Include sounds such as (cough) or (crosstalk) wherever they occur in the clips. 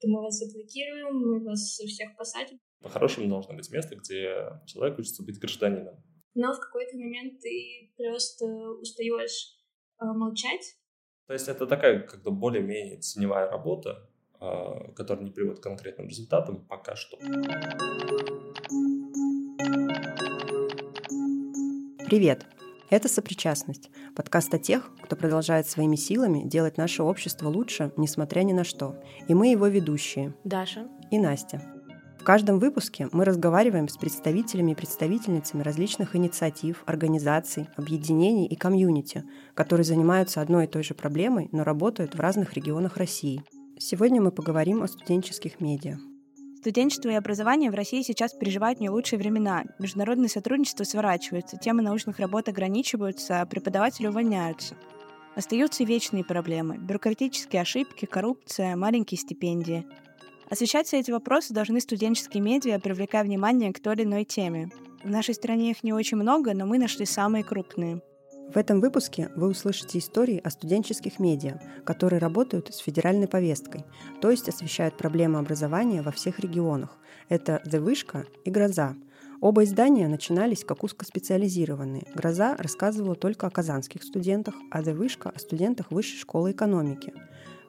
то мы вас заблокируем, мы вас всех посадим. По-хорошему должно быть место, где человек учится быть гражданином. Но в какой-то момент ты просто устаешь э, молчать. То есть это такая как бы более-менее теневая работа, э, которая не приводит к конкретным результатам пока что. Привет! Это «Сопричастность» — подкаст о тех, кто продолжает своими силами делать наше общество лучше, несмотря ни на что. И мы его ведущие. Даша. И Настя. В каждом выпуске мы разговариваем с представителями и представительницами различных инициатив, организаций, объединений и комьюнити, которые занимаются одной и той же проблемой, но работают в разных регионах России. Сегодня мы поговорим о студенческих медиа. Студенчество и образование в России сейчас переживают не лучшие времена. Международное сотрудничество сворачивается, темы научных работ ограничиваются, а преподаватели увольняются. Остаются вечные проблемы – бюрократические ошибки, коррупция, маленькие стипендии. Освещать все эти вопросы должны студенческие медиа, привлекая внимание к той или иной теме. В нашей стране их не очень много, но мы нашли самые крупные – в этом выпуске вы услышите истории о студенческих медиа, которые работают с федеральной повесткой, то есть освещают проблемы образования во всех регионах. Это «The Вышка» и «Гроза». Оба издания начинались как узкоспециализированные. «Гроза» рассказывала только о казанских студентах, а «The Вышка» — о студентах Высшей школы экономики.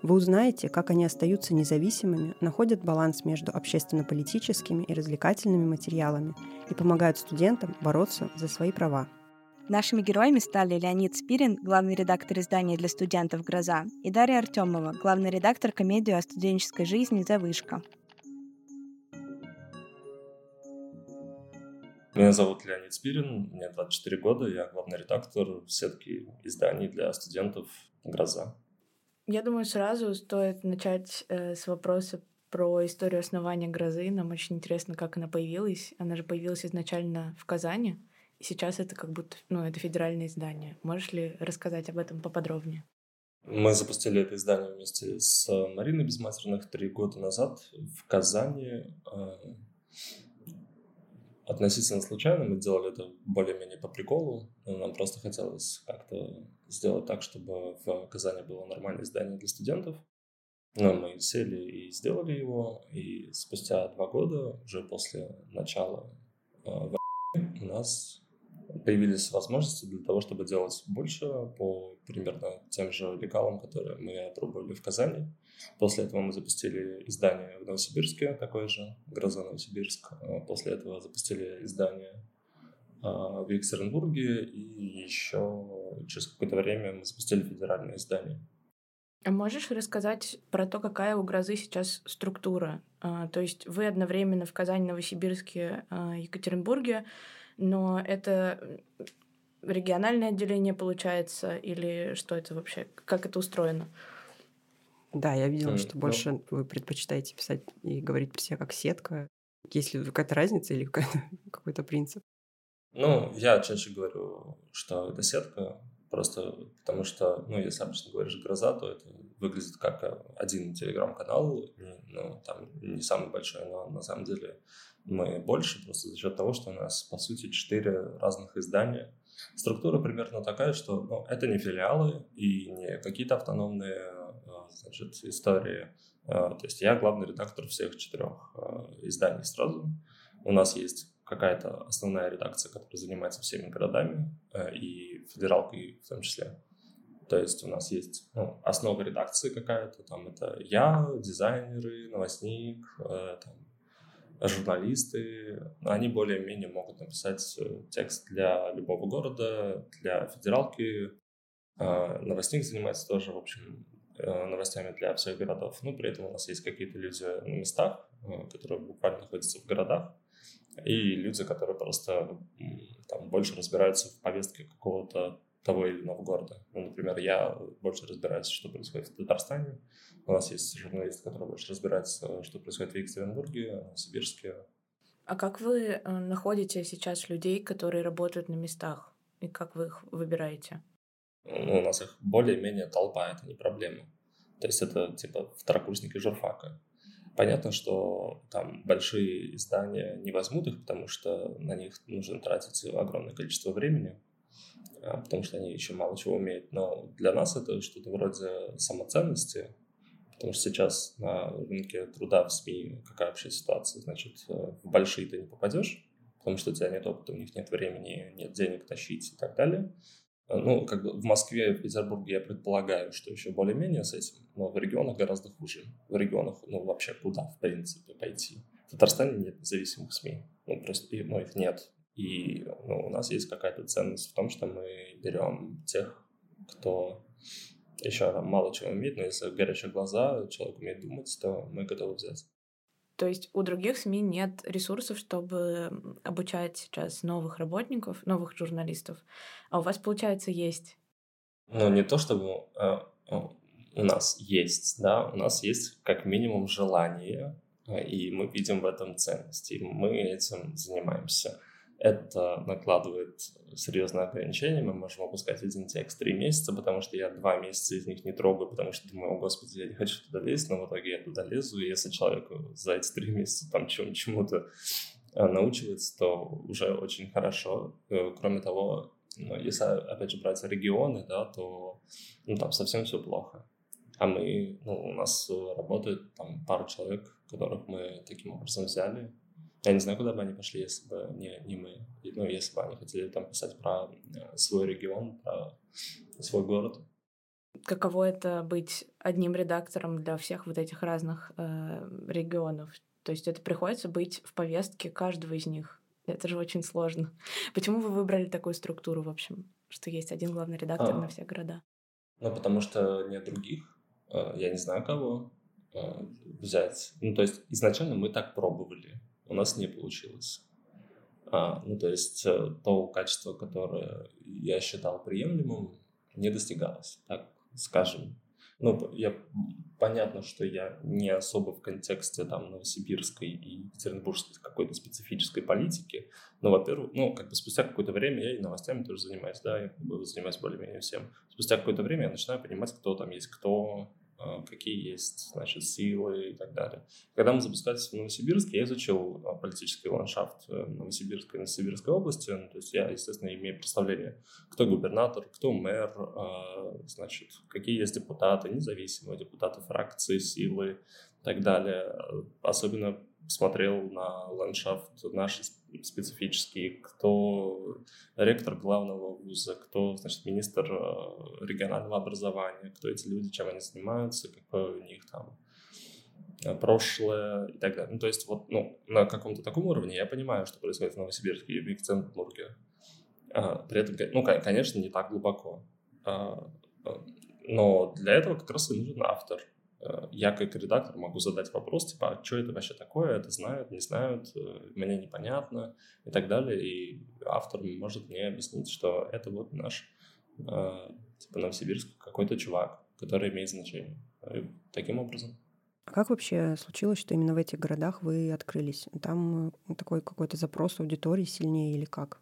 Вы узнаете, как они остаются независимыми, находят баланс между общественно-политическими и развлекательными материалами и помогают студентам бороться за свои права. Нашими героями стали Леонид Спирин, главный редактор издания для студентов «Гроза», и Дарья Артемова, главный редактор комедии о студенческой жизни «Завышка». Меня зовут Леонид Спирин, мне 24 года, я главный редактор сетки изданий для студентов «Гроза». Я думаю, сразу стоит начать э, с вопроса про историю основания «Грозы». Нам очень интересно, как она появилась. Она же появилась изначально в Казани — сейчас это как будто, ну, это федеральное издание. Можешь ли рассказать об этом поподробнее? Мы запустили это издание вместе с Мариной Безматерных три года назад в Казани. Э, относительно случайно мы делали это более-менее по приколу. Нам просто хотелось как-то сделать так, чтобы в Казани было нормальное издание для студентов. Но мы сели и сделали его, и спустя два года, уже после начала э, у нас появились возможности для того, чтобы делать больше по примерно тем же лекалам, которые мы пробовали в Казани. После этого мы запустили издание в Новосибирске, такое же, «Гроза Новосибирск». А после этого запустили издание а, в Екатеринбурге, и еще через какое-то время мы запустили федеральное издание. А можешь рассказать про то, какая у «Грозы» сейчас структура? А, то есть вы одновременно в Казани, Новосибирске, Екатеринбурге но это региональное отделение получается или что это вообще, как это устроено? Да, я видела, что ну больше вы предпочитаете писать и говорить про себя как сетка. Есть ли какая-то разница или (laughs) какой-то принцип? Ну, я чаще говорю, что это сетка, просто потому что, ну, если обычно говоришь «гроза», то это выглядит как один телеграм-канал, ну, там не самый большой, но на самом деле мы больше просто за счет того, что у нас, по сути, четыре разных издания. Структура примерно такая, что ну, это не филиалы и не какие-то автономные а, значит, истории. А, то есть я главный редактор всех четырех а, изданий сразу. У нас есть какая-то основная редакция, которая занимается всеми городами и федералкой в том числе. То есть у нас есть ну, основа редакции какая-то, там это я, дизайнеры, новостник, там, журналисты, они более-менее могут написать э, текст для любого города, для федералки. А, новостник занимается тоже, в общем, э, новостями для всех городов. Ну, при этом у нас есть какие-то люди на местах, э, которые буквально находятся в городах, и люди, которые просто там больше разбираются в повестке какого-то того или иного города. Ну, например, я больше разбираюсь, что происходит в Татарстане. У нас есть журналист, который больше разбирается, что происходит в Екатеринбурге, Сибирске. А как вы э, находите сейчас людей, которые работают на местах? И как вы их выбираете? Ну, у нас их более-менее толпа, это не проблема. То есть это типа второкурсники журфака. Понятно, что там большие издания не возьмут их, потому что на них нужно тратить огромное количество времени. А, потому что они еще мало чего умеют. Но для нас это что-то вроде самоценности, Потому что сейчас на рынке труда в СМИ какая вообще ситуация? Значит, э, в большие ты не попадешь, потому что у тебя нет опыта, у них нет времени, нет денег тащить и так далее. Э, ну, как бы в Москве, в Петербурге я предполагаю, что еще более-менее с этим, но в регионах гораздо хуже. В регионах, ну, вообще куда, в принципе, пойти? В Татарстане нет независимых СМИ, ну, просто, ну, их нет. И ну, у нас есть какая-то ценность в том, что мы берем тех, кто еще мало чего умеет, но если горячие глаза, человек умеет думать, то мы готовы взять. То есть у других СМИ нет ресурсов, чтобы обучать сейчас новых работников, новых журналистов, а у вас, получается, есть? Ну, не то чтобы э, у нас есть, да, у нас есть как минимум желание, э, и мы видим в этом ценности, и мы этим занимаемся. Это накладывает серьезные ограничения. Мы можем опускать один текст три месяца, потому что я два месяца из них не трогаю, потому что думаю, о господи, я не хочу туда лезть, но в итоге я туда лезу, и если человек за эти три месяца там чему-то э, научивается, то уже очень хорошо. Э, кроме того, ну, если, опять же, брать регионы, да, то ну, там совсем все плохо. А мы, ну, у нас работает там пару человек, которых мы таким образом взяли, я не знаю, куда бы они пошли, если бы не, не мы. Ну, если бы они хотели там писать про э, свой регион, про свой город. Каково это быть одним редактором для всех вот этих разных э, регионов? То есть это приходится быть в повестке каждого из них. Это же очень сложно. (laughs) Почему вы выбрали такую структуру, в общем, что есть один главный редактор а, на все города? Ну, потому что нет других. Э, я не знаю, кого э, взять. Ну, то есть изначально мы так пробовали у нас не получилось. А, ну, то есть э, то качество, которое я считал приемлемым, не достигалось, так скажем. Ну, я, понятно, что я не особо в контексте там новосибирской и екатеринбургской какой-то специфической политики, но, во-первых, ну, как бы спустя какое-то время я и новостями тоже занимаюсь, да, я как бы занимаюсь более-менее всем. Спустя какое-то время я начинаю понимать, кто там есть кто, какие есть, значит, силы и так далее. Когда мы запускались в Новосибирске, я изучил а, политический ландшафт э, Новосибирской и Новосибирской области. Ну, то есть я, естественно, имею представление, кто губернатор, кто мэр, а, значит, какие есть депутаты, независимые депутаты фракции, силы и так далее. Особенно смотрел на ландшафт наши специфический, кто ректор главного вуза, кто, значит, министр э, регионального образования, кто эти люди, чем они занимаются, какое у них там э, прошлое и так далее. Ну, то есть вот ну, на каком-то таком уровне я понимаю, что происходит в Новосибирске и в Екатеринбурге. А, при этом, ну, конечно, не так глубоко. А, но для этого как раз и нужен автор. Э, я как редактор могу задать вопрос, типа, а что это вообще такое, это знают, не знают, э, мне непонятно и так далее. И автор может мне объяснить, что это вот наш, э, типа, Новосибирск какой-то чувак, который имеет значение. И таким образом. А как вообще случилось, что именно в этих городах вы открылись? Там такой какой-то запрос аудитории сильнее или как?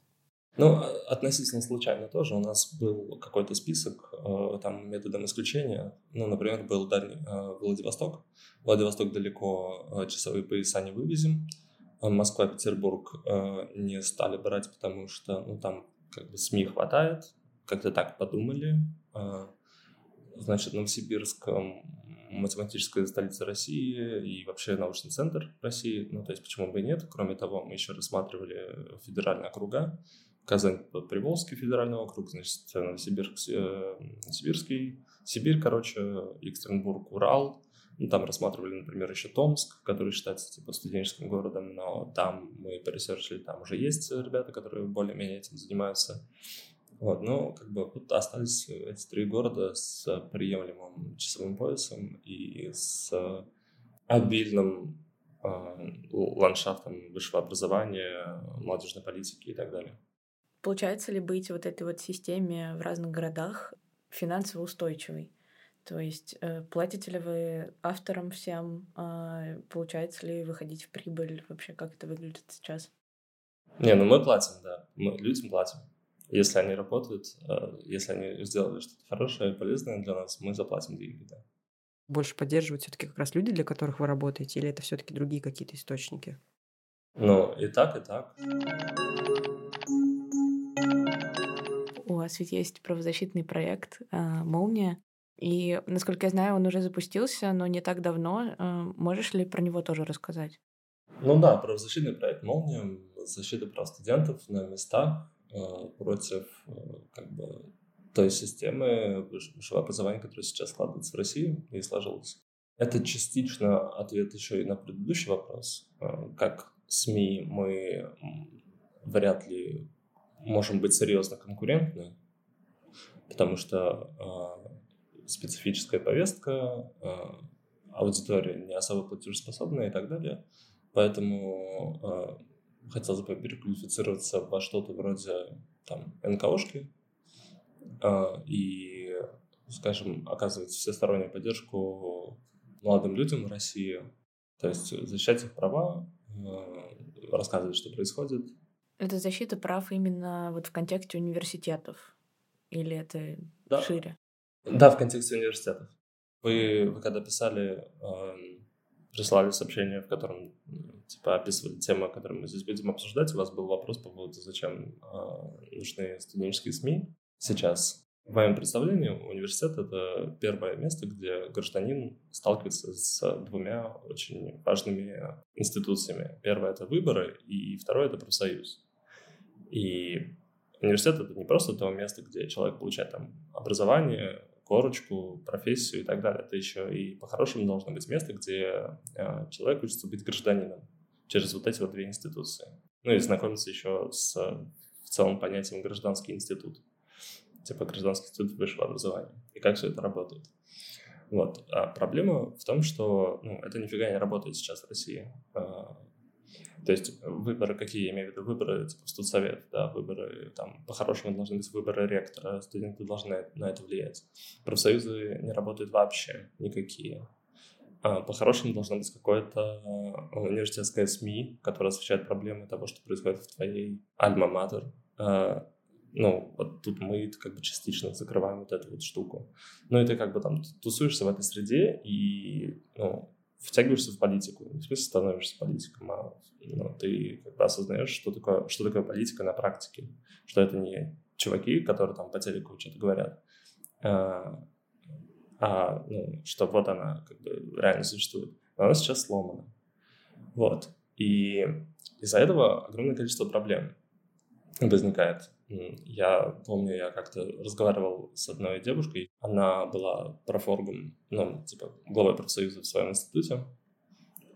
Ну, а, относительно случайно тоже. У нас был какой-то список э, там методом исключения. Ну, например, был дальний э, Владивосток. Владивосток далеко, э, часовые пояса не вывезем. Москва, Петербург не стали брать, потому что ну, там как бы СМИ хватает. Как-то так подумали. Значит, Новосибирск математическая столица России и вообще научный центр России. Ну, то есть, почему бы и нет? Кроме того, мы еще рассматривали федеральные округа. Казань, Приволжский федеральный округ, значит, Новосибирск, э, Сибирский, Сибирь, короче, Екатеринбург, Урал. Ну, там рассматривали, например, еще Томск, который считается типа студенческим городом, но там мы поресерчили, там уже есть ребята, которые более-менее этим занимаются. Вот, ну, как бы вот остались эти три города с приемлемым часовым поясом и с обильным э, ландшафтом высшего образования, молодежной политики и так далее. Получается ли быть вот этой вот системе в разных городах финансово устойчивой? То есть э, платите ли вы авторам всем? Э, получается ли выходить в прибыль? Вообще, как это выглядит сейчас? Не, ну мы платим, да. Мы людям платим. Если они работают, э, если они сделали что-то хорошее и полезное для нас, мы заплатим деньги, да. Больше поддерживают все-таки как раз люди, для которых вы работаете, или это все-таки другие какие-то источники? Ну, и так, и так. У вас ведь есть правозащитный проект а, «Молния». И, насколько я знаю, он уже запустился, но не так давно. Э, можешь ли про него тоже рассказать? Ну да, правозащитный проект «Молния», защита прав студентов на местах э, против э, как бы, той системы высшего образования, которая сейчас складывается в России и сложилась. Это частично ответ еще и на предыдущий вопрос. Как СМИ мы вряд ли можем быть серьезно конкурентны, потому что специфическая повестка, а, аудитория не особо платежеспособная и так далее. Поэтому э, хотелось бы переквалифицироваться во что-то вроде там НКОшки э, и, скажем, оказывать всестороннюю поддержку молодым людям в России, то есть защищать их права, э, рассказывать, что происходит. Это защита прав именно вот в контексте университетов? Или это да. шире? Да, в контексте университетов. Вы, вы когда писали, э, прислали сообщение, в котором типа описывали темы, которые мы здесь будем обсуждать, у вас был вопрос по поводу, зачем э, нужны студенческие СМИ сейчас. В моем представлении университет — это первое место, где гражданин сталкивается с двумя очень важными институциями. Первое — это выборы, и второе — это профсоюз. И университет — это не просто то место, где человек получает там образование, корочку, профессию и так далее. Это еще и по-хорошему должно быть место, где э, человек учится быть гражданином через вот эти вот две институции. Ну и знакомиться еще с в целом понятием гражданский институт, типа гражданский институт высшего образования, и как все это работает. Вот. А проблема в том, что ну, это нифига не работает сейчас в России. То есть выборы какие, я имею в виду, выборы типа в студсовет, да, выборы там по-хорошему должны быть выборы ректора, студенты должны на это влиять. Профсоюзы не работают вообще никакие. А по-хорошему должно быть какое-то а, университетское СМИ, которое освещает проблемы того, что происходит в твоей альма-матер. А, ну, вот тут мы как бы частично закрываем вот эту вот штуку. Ну, и ты как бы там тусуешься в этой среде, и, ну, втягиваешься в политику. В смысле становишься политиком, а ну, ты как бы осознаешь, что такое, что такое политика на практике. Что это не чуваки, которые там по телеку что-то говорят, а, а ну, что вот она как бы реально существует. Но она сейчас сломана. Вот. И из-за этого огромное количество проблем возникает. Я помню, я как-то разговаривал с одной девушкой, она была профоргом, ну, типа, главой профсоюза в своем институте,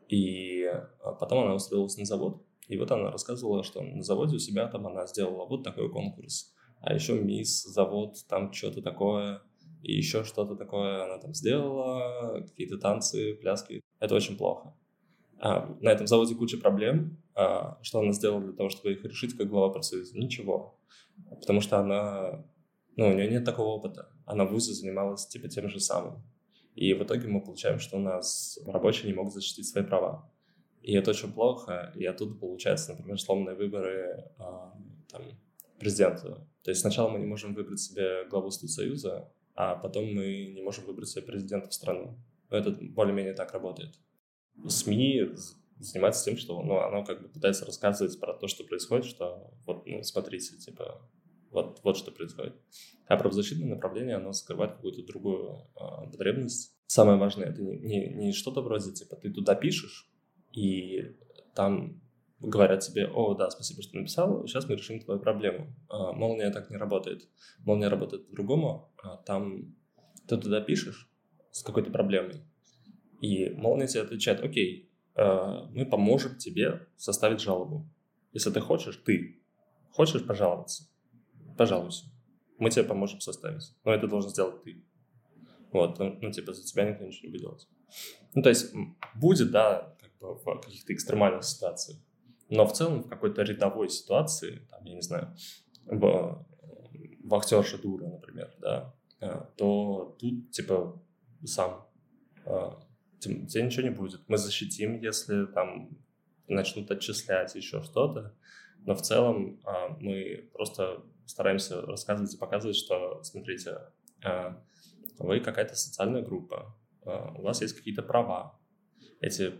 и а, потом она устроилась на завод, и вот она рассказывала, что на заводе у себя там она сделала вот такой конкурс, а еще мисс, завод, там что-то такое, и еще что-то такое она там сделала, какие-то танцы, пляски. Это очень плохо. А, на этом заводе куча проблем. А, что она сделала для того, чтобы их решить как глава профсоюза? Ничего потому что она, ну, у нее нет такого опыта. Она в ВУЗе занималась типа тем же самым. И в итоге мы получаем, что у нас рабочие не могут защитить свои права. И это очень плохо, и оттуда получается, например, сломанные выборы э, там, президента. То есть сначала мы не можем выбрать себе главу Союза, а потом мы не можем выбрать себе президента в страну. Это более-менее так работает. СМИ занимается тем, что ну, оно как бы пытается рассказывать про то, что происходит, что вот, ну, смотрите, типа, вот, вот что происходит. А правозащитное направление, оно скрывает какую-то другую э, потребность. Самое важное, это не, не, не что-то вроде, типа, ты туда пишешь, и там говорят тебе, о, да, спасибо, что написал, сейчас мы решим твою проблему. А, молния так не работает. Молния работает по-другому. А, там ты туда пишешь с какой-то проблемой, и молния тебе отвечает, окей, мы поможем тебе составить жалобу. Если ты хочешь, ты хочешь пожаловаться, пожалуйся. Мы тебе поможем составить. Но это должен сделать ты. Вот, ну, ну, типа, за тебя никто ничего не будет делать. Ну, то есть, будет, да, как бы в каких-то экстремальных ситуациях. Но в целом в какой-то рядовой ситуации, там, я не знаю, в, в актерша дура, например, да, э, то тут, типа, сам э, тебе ничего не будет. Мы защитим, если там начнут отчислять еще что-то, но в целом а, мы просто стараемся рассказывать и показывать, что, смотрите, а, вы какая-то социальная группа, а, у вас есть какие-то права, эти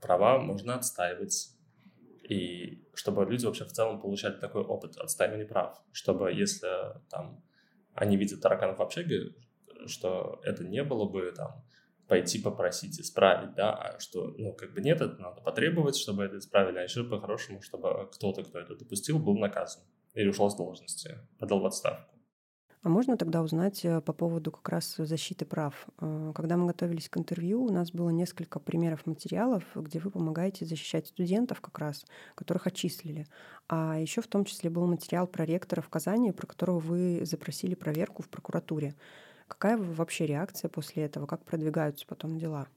права можно отстаивать, и чтобы люди вообще в целом получали такой опыт отстаивания прав, чтобы если там они видят тараканов в общаге, что это не было бы там пойти попросить исправить, да, а что, ну, как бы нет, это надо потребовать, чтобы это исправили, а еще по-хорошему, чтобы кто-то, кто это допустил, был наказан или ушел с должности, подал в отставку. А можно тогда узнать э, по поводу как раз защиты прав? Э, когда мы готовились к интервью, у нас было несколько примеров материалов, где вы помогаете защищать студентов как раз, которых отчислили. А еще в том числе был материал про ректора в Казани, про которого вы запросили проверку в прокуратуре. Какая вообще реакция после этого? Как продвигаются потом дела?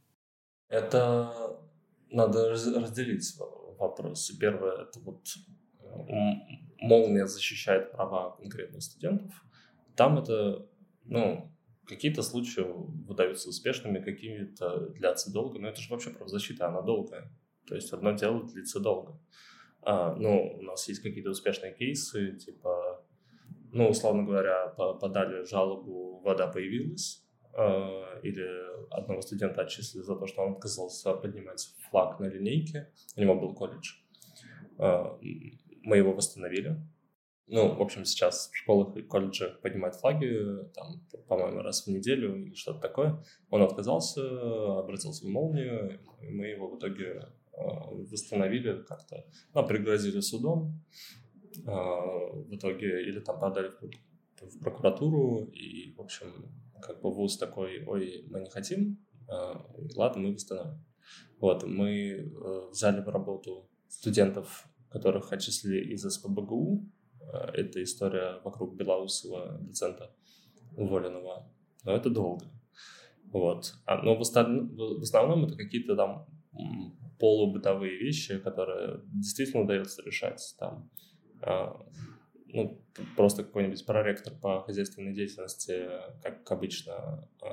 Это надо разделить вопросы. Первое, это вот молния защищает права конкретных студентов. Там это, ну, какие-то случаи выдаются успешными, какие-то длятся долго. Но это же вообще правозащита, она долгая. То есть одно дело длится долго. А, ну, у нас есть какие-то успешные кейсы, типа, ну, условно говоря, подали жалобу, вода появилась, э, или одного студента отчислили за то, что он отказался поднимать флаг на линейке, у него был колледж. Э, мы его восстановили, ну, в общем, сейчас в школах и колледжах поднимать флаги, там, по-моему, раз в неделю или что-то такое. Он отказался, обратился в молнию, и мы его в итоге э, восстановили как-то, ну, пригрозили судом, в итоге или там подали в, прокуратуру, и, в общем, как бы вуз такой, ой, мы не хотим, э, ладно, мы восстановим. Вот, мы взяли в работу студентов, которых отчислили из СПБГУ, Э, это история вокруг белорусского доцента уволенного. Но это долго. Вот. А, но в, основном это какие-то там полубытовые вещи, которые действительно удается решать. Там, э, ну, просто какой-нибудь проректор по хозяйственной деятельности, как обычно, э,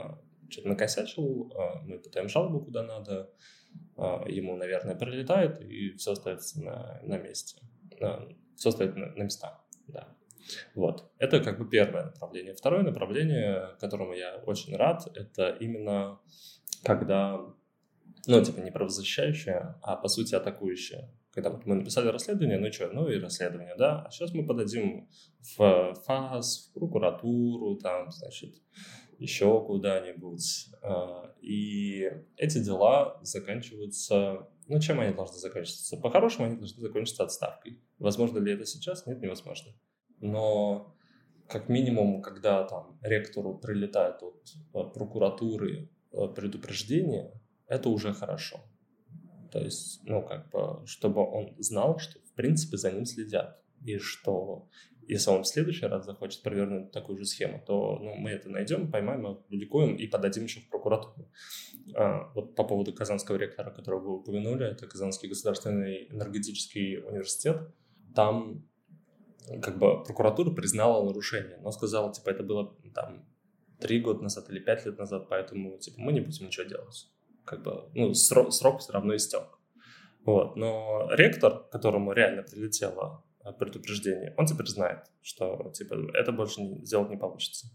что-то накосячил, э, мы пытаем жалобу куда надо, ему, наверное, прилетает, и все остается на, на месте. Все стоит на, на местах. Да. Вот. Это как бы первое направление. Второе направление, которому я очень рад, это именно когда, ну, типа не правозащищающее, а по сути атакующее. Когда вот мы написали расследование, ну что, ну и расследование, да, а сейчас мы подадим в ФАС, в прокуратуру, там, значит, еще куда-нибудь. А, и эти дела заканчиваются ну, чем они должны заканчиваться? По-хорошему, они должны закончиться отставкой. Возможно ли это сейчас? Нет, невозможно. Но как минимум, когда там ректору прилетает от э, прокуратуры э, предупреждение, это уже хорошо. То есть, ну, как бы, чтобы он знал, что, в принципе, за ним следят. И что если он в следующий раз захочет провернуть такую же схему, то ну, мы это найдем, поймаем, опубликуем и подадим еще в прокуратуру. А, вот по поводу казанского ректора, которого вы упомянули, это Казанский государственный энергетический университет. Там как бы прокуратура признала нарушение, но сказала, типа, это было там три года назад или пять лет назад, поэтому, типа, мы не будем ничего делать. Как бы, ну, срок, срок все равно истек. Вот. Но ректор, которому реально прилетело предупреждение, он теперь знает, что типа это больше сделать не получится.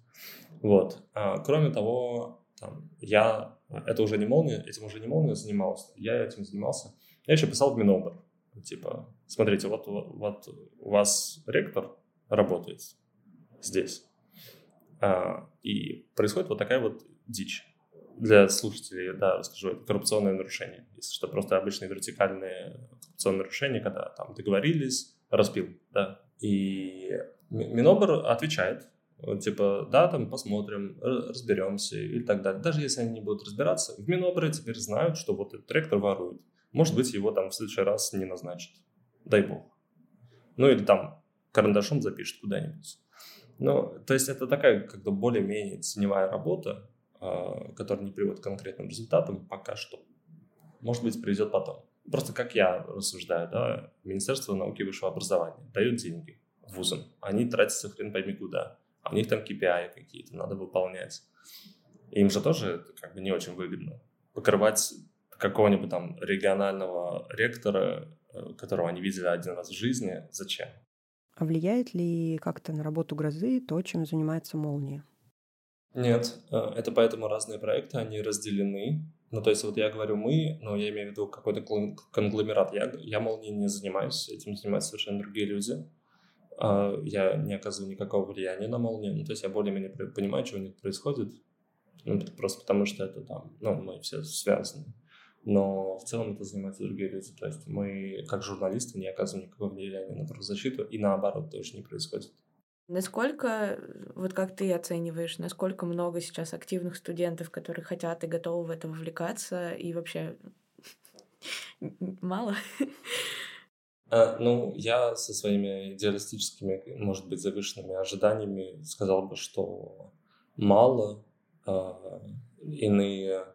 Вот. А, кроме того, там, я, это уже не молния, этим уже не молния занимался, я этим занимался. Я еще писал в Минобр, типа, смотрите, вот, вот, вот у вас ректор работает здесь, а, и происходит вот такая вот дичь. Для слушателей, да, расскажу, это коррупционное нарушение. Если что, просто обычные вертикальные коррупционные нарушения, когда там договорились, распил, да. И Минобр отвечает, типа, да, там посмотрим, разберемся и так далее. Даже если они не будут разбираться, в Минобре теперь знают, что вот этот ректор ворует. Может быть, его там в следующий раз не назначат. Дай бог. Ну или там карандашом запишет куда-нибудь. Ну, то есть это такая как бы более-менее теневая работа, а, которая не приводит к конкретным результатам пока что. Может быть, приведет потом. Просто как я рассуждаю, да, Министерство науки и высшего образования дает деньги вузам, они тратятся хрен пойми куда, а у них там KPI какие-то надо выполнять. Им же тоже это как бы не очень выгодно. Покрывать какого-нибудь там регионального ректора, э, которого они видели один раз в жизни, зачем? А влияет ли как-то на работу грозы то, чем занимается молния? Нет, э, это поэтому разные проекты, они разделены. Ну, то есть вот я говорю «мы», но я имею в виду какой-то конгломерат. Я, я молнией не занимаюсь, этим занимаются совершенно другие люди. А, я не оказываю никакого влияния на молнию. Ну, то есть я более-менее понимаю, что у них происходит. Ну, просто потому что это там, ну, мы все связаны. Но в целом это занимаются другие люди. То есть мы, как журналисты, не оказываем никакого влияния на правозащиту, и наоборот тоже не происходит. Насколько, вот как ты оцениваешь, насколько много сейчас активных студентов, которые хотят и готовы в это вовлекаться, и вообще (laughs) мало? А, ну, я со своими идеалистическими, может быть, завышенными ожиданиями сказал бы, что мало. А, иные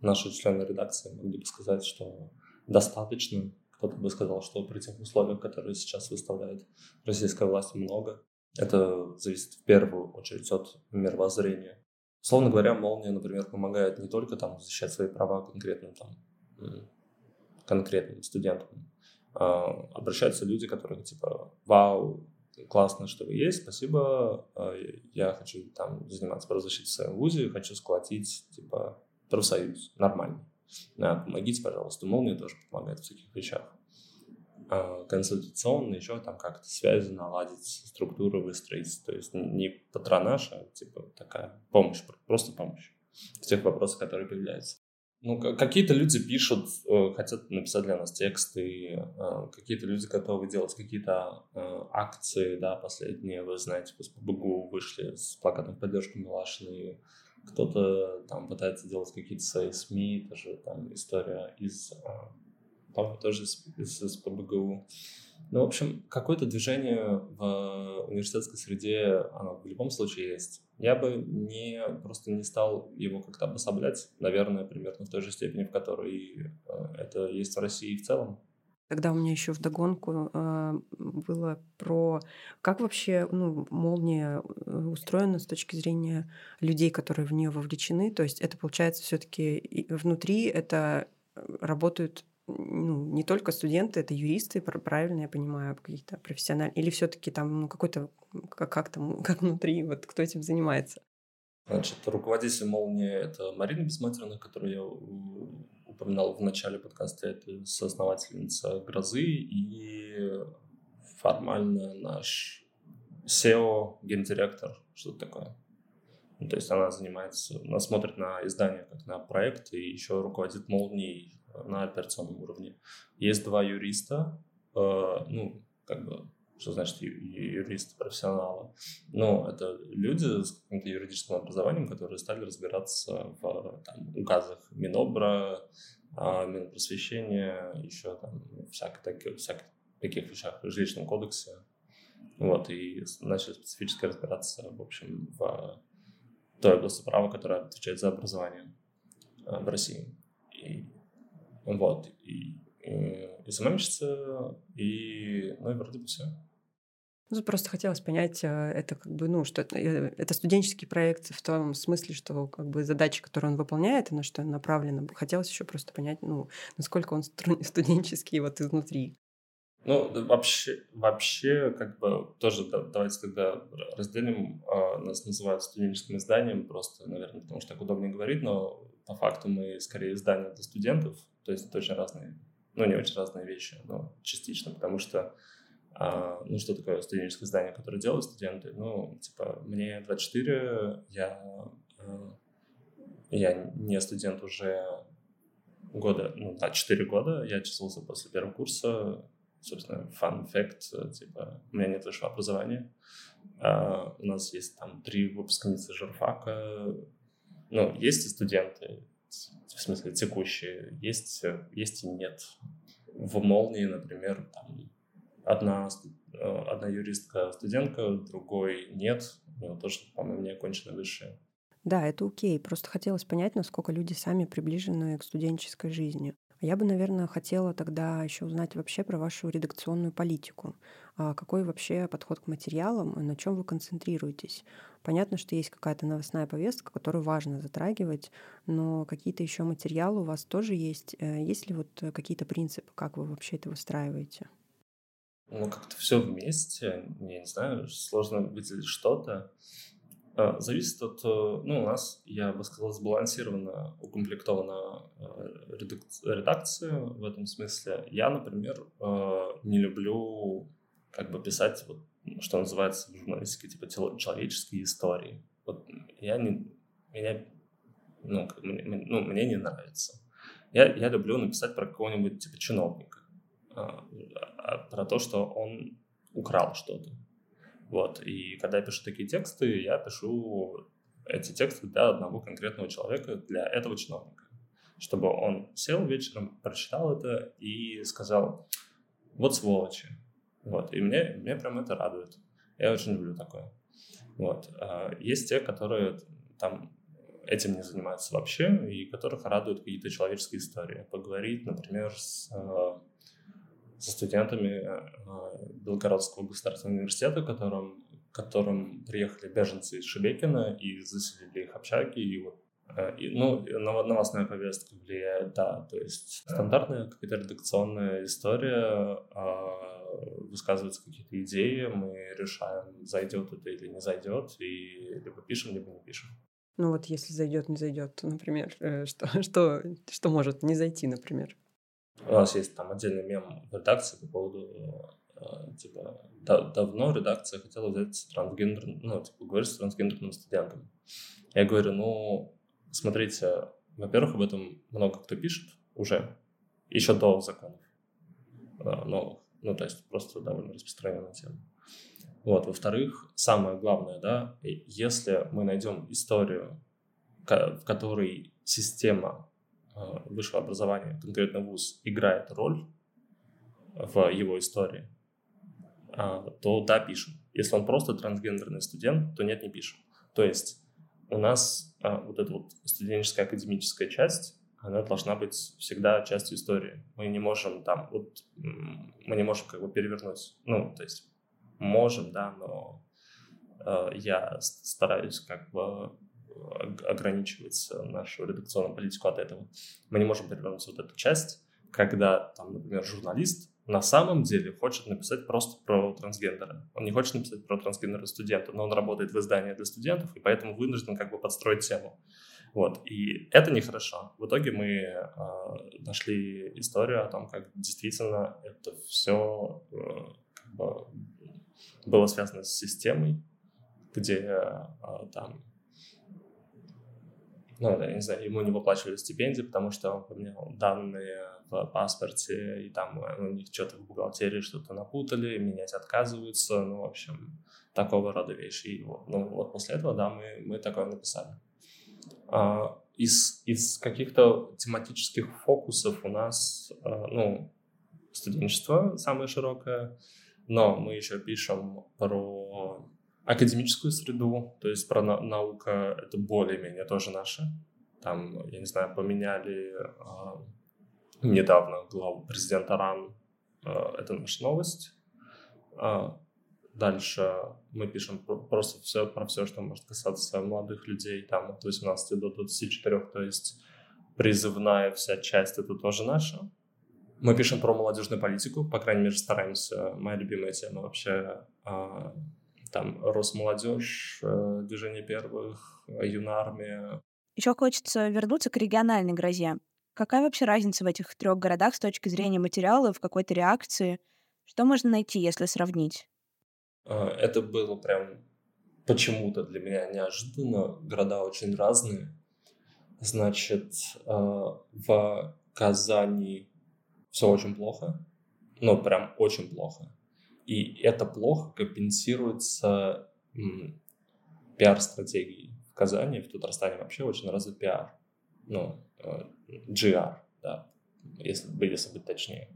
наши члены редакции могли бы сказать, что достаточно. Кто-то бы сказал, что при тех условиях, которые сейчас выставляет российская власть, много. Это зависит в первую очередь от мировоззрения. Словно говоря, молния, например, помогает не только там защищать свои права конкретным там конкретным студентам. А, обращаются люди, которые типа, вау, классно, что вы есть, спасибо, а, я хочу там заниматься правозащитой в своем вузе, хочу сколотить типа профсоюз нормальный. Да, помогите, пожалуйста. Молния тоже помогает в таких вещах. А, консультационно еще там как-то связи наладить, структуру выстроить. То есть не патронаж, а типа такая помощь, просто помощь в тех вопросах, которые появляются. Ну, какие-то люди пишут, э, хотят написать для нас тексты, э, какие-то люди готовы делать какие-то э, акции, да, последние, вы знаете, по БГУ вышли с плакатом поддержки Милашиной, кто-то там пытается делать какие-то свои СМИ, тоже там история из по-моему, тоже из, из ПБГУ. Ну, в общем, какое-то движение в университетской среде, оно в любом случае есть. Я бы не, просто не стал его как-то обособлять, наверное, примерно в той же степени, в которой э, это есть в России в целом. Тогда у меня еще вдогонку э, было про как вообще ну, молния э, устроена с точки зрения людей, которые в нее вовлечены. То есть это получается все-таки внутри это работают ну, не только студенты, это юристы, правильно я понимаю, какие-то профессиональные, или все таки там ну, какой-то, как, как там, (laughs) как внутри, вот кто этим занимается? Значит, руководитель «Молнии» — это Марина Бессмысленно, которую я упоминал в начале подкаста. Это соосновательница «Грозы» и формально наш SEO, гендиректор, что-то такое. Ну, то есть она занимается, она смотрит на издание как на проект и еще руководит «Молнией» на операционном уровне. Есть два юриста, э, ну, как бы, что значит юрист профессионала? Ну, это люди с каким-то юридическим образованием, которые стали разбираться в там, указах Минобра, э, Минпросвещения, еще там всяких таких, всяких таких вещах в жилищном кодексе. Вот, и начали специфически разбираться, в общем, в той области права, которая отвечает за образование э, в России. И вот. И, и, и СММщица, и, ну и вроде бы все. Ну, просто хотелось понять, э, это как бы, ну, что это, э, это студенческий проект в том смысле, что как бы задачи, которые он выполняет, и на что направлено. Хотелось еще просто понять, ну, насколько он (laughs) студенческий вот изнутри. Ну, вообще, вообще, как бы, тоже давайте тогда разделим. А, нас называют студенческим изданием, просто, наверное, потому что так удобнее говорить, но по факту мы скорее издание для студентов, то есть это очень разные, ну, не очень разные вещи, но частично, потому что, а, ну, что такое студенческое издание, которое делают студенты? Ну, типа, мне 24, я, а, я не студент уже года, ну, да, 4 года, я числился после первого курса, собственно, fun fact, типа, у меня нет высшего образования. Uh, у нас есть там три выпускницы журфака. Ну, есть и студенты, в смысле текущие, есть, есть и нет. В «Молнии», например, там одна, одна юристка студентка, другой нет. У него тоже, по-моему, не окончено высшее. Да, это окей. Просто хотелось понять, насколько люди сами приближены к студенческой жизни. Я бы, наверное, хотела тогда еще узнать вообще про вашу редакционную политику. А какой вообще подход к материалам, на чем вы концентрируетесь? Понятно, что есть какая-то новостная повестка, которую важно затрагивать, но какие-то еще материалы у вас тоже есть. Э, есть ли вот какие-то принципы, как вы вообще это выстраиваете? Ну, как-то все вместе, я не знаю, сложно выделить что-то. А, зависит от, э, ну, у нас, я бы сказал, сбалансированно укомплектована э, редакция в этом смысле. Я, например, э, не люблю как бы писать, вот, что называется в журналистике, типа человеческие истории. Вот я не, меня ну, мне, ну, мне не нравится. Я, я люблю написать про какого-нибудь типа чиновника, а, про то, что он украл что-то. Вот. И когда я пишу такие тексты, я пишу эти тексты для одного конкретного человека, для этого чиновника. Чтобы он сел вечером, прочитал это и сказал, вот сволочи. Вот. И мне, мне прям это радует. Я очень люблю такое. Вот. А, есть те, которые там этим не занимаются вообще, и которых радуют какие-то человеческие истории. Поговорить, например, с, а, со студентами а, Белгородского государственного университета, которым, которым приехали беженцы из Шебекина и заселили их общаги, и вот и, ну, новостная повестка влияет, да, то есть стандартная какая-то редакционная история, высказываются какие-то идеи, мы решаем, зайдет это или не зайдет, и либо пишем, либо не пишем. Ну вот если зайдет, не зайдет, например, э, что, (laughs) что, что может не зайти, например? У нас есть там отдельный мем в редакции по поводу э, типа да, давно редакция хотела взять трансгендер, ну, типа, говорить с трансгендерным студентом. Я говорю, ну, смотрите, во-первых, об этом много кто пишет уже, еще до законов э, новых. Ну, то есть просто довольно распространенная тема. Вот. Во-вторых, самое главное, да, если мы найдем историю, в которой система высшего образования, конкретно вуз, играет роль в его истории, а, то да, пишем. Если он просто трансгендерный студент, то нет, не пишем. То есть у нас а, вот эта вот студенческая академическая часть, она должна быть всегда частью истории. Мы не можем там, вот, мы не можем как бы перевернуть, ну, то есть можем, да, но э, я стараюсь как бы ограничивать нашу редакционную политику от этого. Мы не можем перевернуть вот эту часть, когда там, например, журналист на самом деле хочет написать просто про трансгендера. Он не хочет написать про трансгендера студента, но он работает в издании для студентов, и поэтому вынужден как бы подстроить тему. Вот. И это нехорошо. В итоге мы э, нашли историю о том, как действительно это все э, как бы было связано с системой, где э, там ну, я не знаю, ему не выплачивали стипендии, потому что он поменял данные в паспорте, и там у них что-то в бухгалтерии что-то напутали, менять отказываются, ну, в общем, такого рода вещи. И вот, ну, вот после этого, да, мы, мы такое написали. А, из, из каких-то тематических фокусов у нас, а, ну, студенчество самое широкое, но мы еще пишем про академическую среду, то есть про на- наука это более-менее тоже наше. Там, я не знаю, поменяли э, недавно главу президента РАН, э, это наша новость. Э, Дальше мы пишем просто все про все, что может касаться молодых людей, там от 18 до 24, то есть призывная вся часть это тоже наша. Мы пишем про молодежную политику, по крайней мере, стараемся. Моя любимая тема вообще а, там Росмолодежь, э, Движение первых, Юнармия. Еще хочется вернуться к региональной грозе. Какая вообще разница в этих трех городах с точки зрения материалов, какой-то реакции? Что можно найти, если сравнить? А, это было прям почему-то для меня неожиданно. Города очень разные. Значит, а, в Казани все очень плохо. Ну, прям очень плохо. И это плохо компенсируется пиар-стратегией. В Казани, в Татарстане вообще очень развит пиар. Ну, э, GR, да, если, если быть точнее.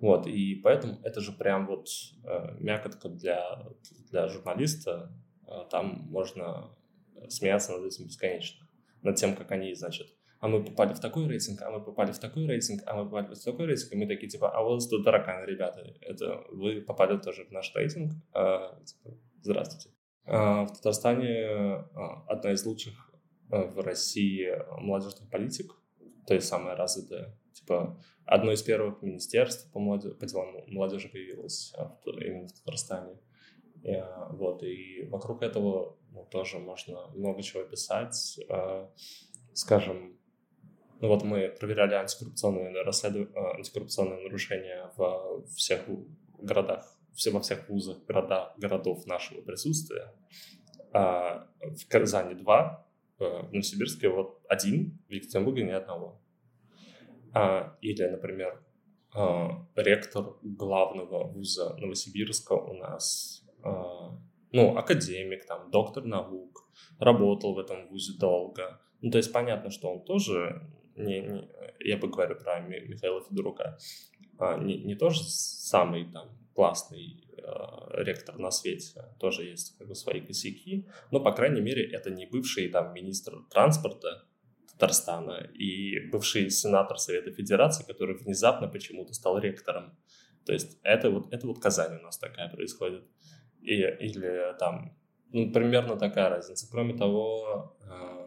Вот, и поэтому это же прям вот э, мякотка для, для журналиста. Э, там можно смеяться над этим бесконечно. Над тем, как они, значит, а мы попали в такой рейтинг, а мы попали в такой рейтинг, а мы попали в такой рейтинг, и мы такие, типа, а вот тут тараканы, ребята, это вы попали тоже в наш рейтинг, а, типа, здравствуйте. А, в Татарстане а, одна из лучших а, в России молодежных политик, то есть самая развитая, типа, одно из первых министерств по, молодежи, по делам молодежи появилось именно в Татарстане. И, вот, и вокруг этого ну, тоже можно много чего писать. Скажем, ну вот мы проверяли антикоррупционные, расследов... антикоррупционные нарушения во всех городах, все, во всех вузах города, городов нашего присутствия. А в Казани два, в Новосибирске вот один, в Екатеринбурге ни одного. А, или, например, а, ректор главного вуза Новосибирска у нас, а, ну, академик, там, доктор наук, работал в этом вузе долго. Ну, то есть понятно, что он тоже, не, не, я бы говорю про Михаила Федорука, а, не, не тоже самый там классный э, ректор на свете, тоже есть как бы, свои косяки, но, по крайней мере, это не бывший там министр транспорта Татарстана и бывший сенатор Совета Федерации, который внезапно почему-то стал ректором. То есть это вот, это вот Казань у нас такая происходит. И, или там, ну, примерно такая разница. Кроме того, э,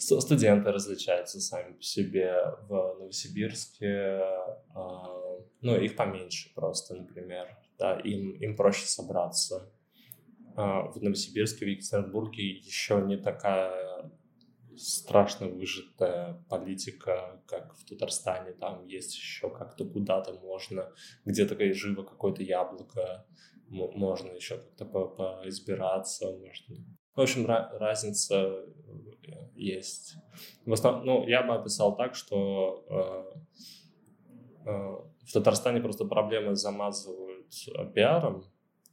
студенты различаются сами по себе в Новосибирске, э, ну, их поменьше просто, например, да, им, им проще собраться. Э, в Новосибирске, в Екатеринбурге еще не такая страшно выжатая политика, как в Татарстане, там есть еще как-то куда-то можно, где-то живо какое-то яблоко, можно еще как-то по поизбираться, можно. В общем, разница э, есть. В основном, ну, я бы описал так, что э, э, в Татарстане просто проблемы замазывают пиаром,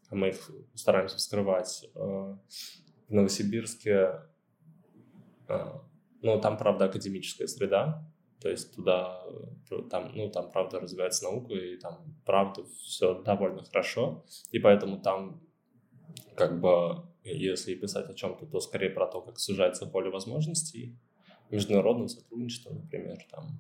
а мы их стараемся скрывать. Э, в Новосибирске а, ну, там, правда, академическая среда, то есть туда, там, ну, там, правда, развивается наука, и там, правда, все довольно хорошо, и поэтому там, как бы, если писать о чем-то, то скорее про то, как сужается поле возможностей, международного сотрудничества, например, там.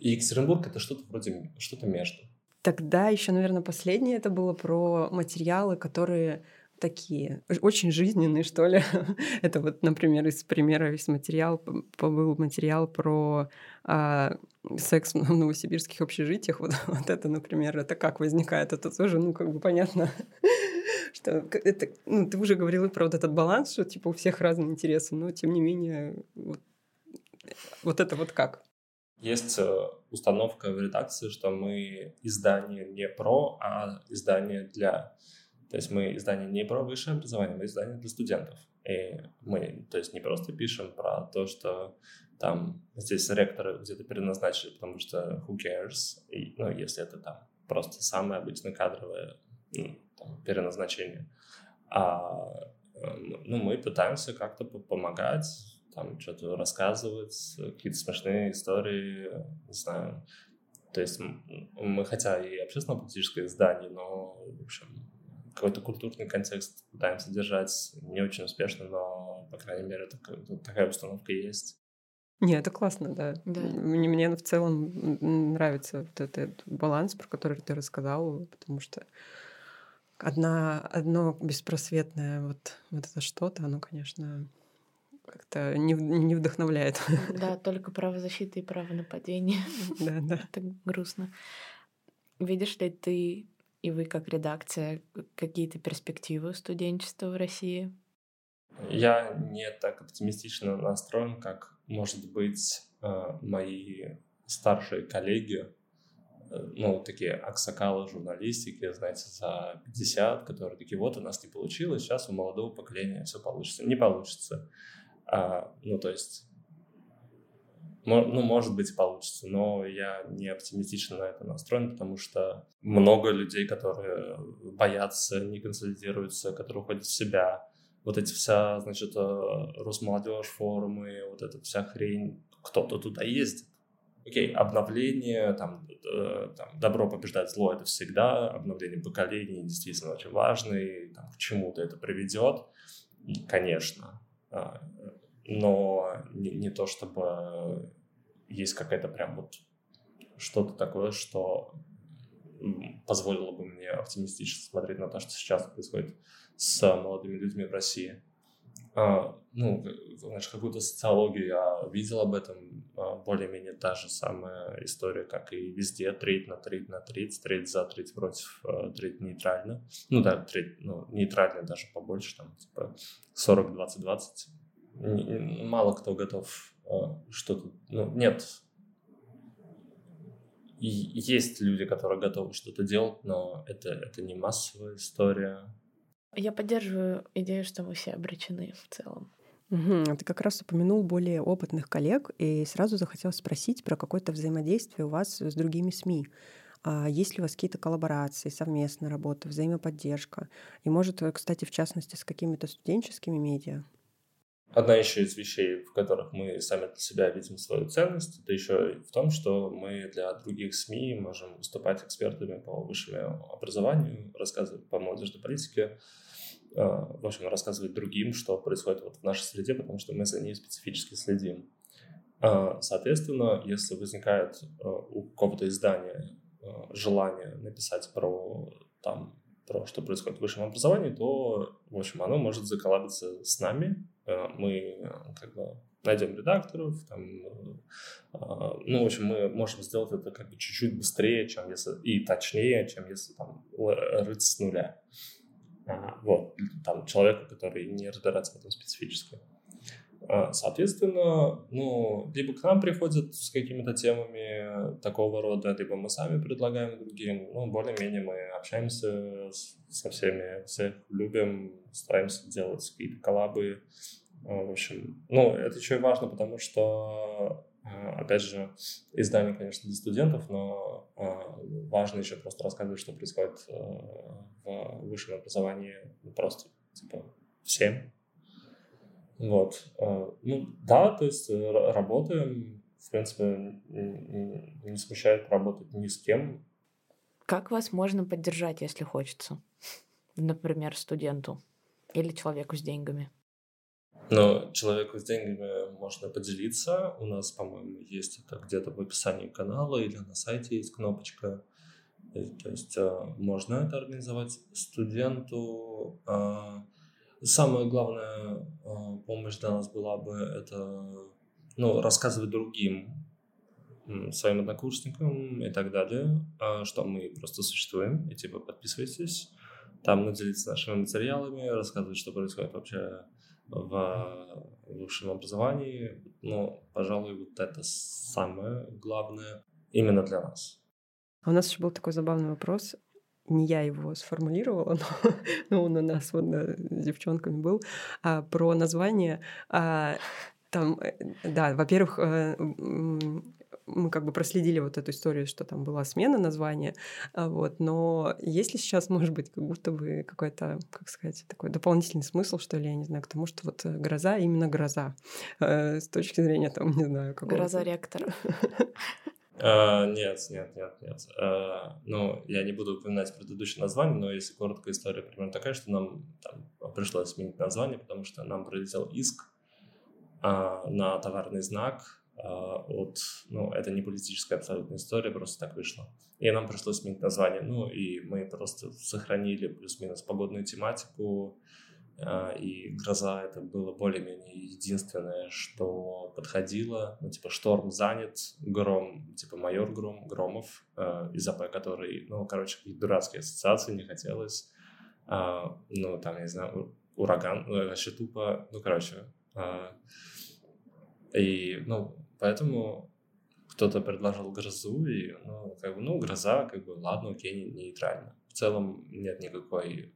И Екатеринбург — это что-то вроде, что-то между. Тогда еще, наверное, последнее это было про материалы, которые такие, очень жизненные, что ли. (laughs) это вот, например, из примера весь материал, был материал про а, секс в новосибирских общежитиях. (laughs) Вот, вот это, например, это как возникает? Это тоже, ну, как бы понятно, (laughs) что это, ну, ты уже говорила про вот этот баланс, что типа у всех разные интересы, но тем не менее вот, вот это вот как? Есть э, установка в редакции, что мы издание не про, а издание для. То есть мы издание не про высшее образование, мы издание для студентов. И мы, то есть не просто пишем про то, что там здесь ректоры где-то переназначили, потому что who cares, и, ну, если это там просто самое обычное кадровое ну, там, переназначение. А ну, мы пытаемся как-то помогать, там что-то рассказывать, какие-то смешные истории, не знаю. То есть мы хотя и общественно-политическое издание, но, в общем, какой-то культурный контекст пытаемся держать не очень успешно, но, по крайней мере, такая, такая установка есть. Не, это классно, да. да. Мне, мне в целом нравится вот этот баланс, про который ты рассказал, потому что одна, одно беспросветное вот, вот это что-то, оно, конечно, как-то не, не вдохновляет. Да, только правозащита и право нападения. (laughs) Да, да. Так грустно. Видишь ли ты и вы как редакция какие-то перспективы студенчества в России? Я не так оптимистично настроен, как, может быть, э, мои старшие коллеги, ну, такие аксакалы журналистики, знаете, за 50, которые такие, вот у нас не получилось, сейчас у молодого поколения все получится. Не получится. А, ну, то есть ну, может быть, получится, но я не оптимистично на это настроен, потому что много людей, которые боятся, не консолидируются, которые уходят в себя. Вот эти вся, значит, э, Росмолодежь, форумы, вот эта вся хрень, кто-то туда ездит. Окей, обновление, там, э, там, добро побеждает зло, это всегда, обновление поколений действительно очень важно, и там, к чему-то это приведет, конечно. А, но не, не то чтобы есть какая-то прям вот что-то такое, что позволило бы мне оптимистично смотреть на то, что сейчас происходит с молодыми людьми в России. А, ну, знаешь, какую-то социологию я видел об этом, а, более-менее та же самая история, как и везде, треть на треть на треть, треть за, треть против, а, треть нейтрально. Ну да, треть, ну, нейтрально даже побольше, там, типа 40-20-20 мало кто готов что-то... Ну, нет. Есть люди, которые готовы что-то делать, но это, это не массовая история. Я поддерживаю идею, что мы все обречены в целом. Угу. Ты как раз упомянул более опытных коллег, и сразу захотел спросить про какое-то взаимодействие у вас с другими СМИ. А есть ли у вас какие-то коллаборации, совместная работа, взаимоподдержка? И, может, кстати, в частности, с какими-то студенческими медиа? Одна еще из вещей, в которых мы сами для себя видим свою ценность, это еще в том, что мы для других СМИ можем выступать экспертами по высшему образованию, рассказывать по молодежной политике, э, в общем, рассказывать другим, что происходит вот в нашей среде, потому что мы за ней специфически следим. Э, соответственно, если возникает э, у какого-то издания желание написать про там про что происходит в высшем образовании, то, в общем, оно может заколабиться с нами. Э, мы э, как бы найдем редакторов, там, э, ну, в общем, мы можем сделать это как бы чуть-чуть быстрее, чем если, и точнее, чем если там рыть с нуля. Вот, там, человеку, который не разбирается в этом специфически. А, соответственно, ну, либо к нам приходят с какими-то темами такого рода, либо мы сами предлагаем другим. Ну, более-менее мы общаемся со всеми, всех любим, стараемся делать какие-то коллабы. В общем, ну, это еще и важно, потому что, а, опять же, издание, конечно, для студентов, но важно еще просто рассказывать, что происходит в высшем образовании просто, типа, всем, вот. А, ну, да, то есть э, работаем, в принципе, не смущает работать ни с кем. Как вас можно поддержать, если хочется? (laughs) Например, студенту или человеку с деньгами? Ну, человеку с деньгами можно поделиться. У нас, по-моему, есть это где-то в описании канала или на сайте есть кнопочка. То есть э, можно это организовать студенту. Самая главная а, помощь для нас была бы это ну, рассказывать другим, своим однокурсникам и так далее, а, что мы просто существуем, и типа подписывайтесь, там наделиться нашими материалами, рассказывать, что происходит вообще в высшем образовании. Ну, пожалуй, вот это самое главное именно для нас. А у нас еще был такой забавный вопрос не я его сформулировала, (laughs) но, но он у нас вот да, с девчонками был, а, про название. А, там, э, да, во-первых, э, мы как бы проследили вот эту историю, что там была смена названия, а, вот, но если сейчас, может быть, как будто бы какой-то, как сказать, такой дополнительный смысл, что ли, я не знаю, к тому, что вот гроза именно гроза, э, с точки зрения, там, не знаю, какого Гроза ректора. (laughs) Uh, нет, нет, нет, нет. Uh, ну, я не буду упоминать предыдущее название, но если коротко, история примерно такая, что нам там, пришлось сменить название, потому что нам прилетел иск uh, на товарный знак от... Ну, это не политическая абсолютная история, просто так вышло. И нам пришлось сменить название. Ну, и мы просто сохранили плюс-минус погодную тематику, а, и гроза это было более-менее единственное, что подходило. Ну, типа, шторм занят, гром, типа, майор Гром, Громов, э, из АП, который, ну, короче, какие дурацкие ассоциации не хотелось. А, ну, там, я не знаю, ураган, ну, вообще тупо, ну, короче. А, и, ну, поэтому кто-то предложил грозу, и, ну, как бы, ну, гроза, как бы, ладно, окей, нейтрально. В целом нет никакой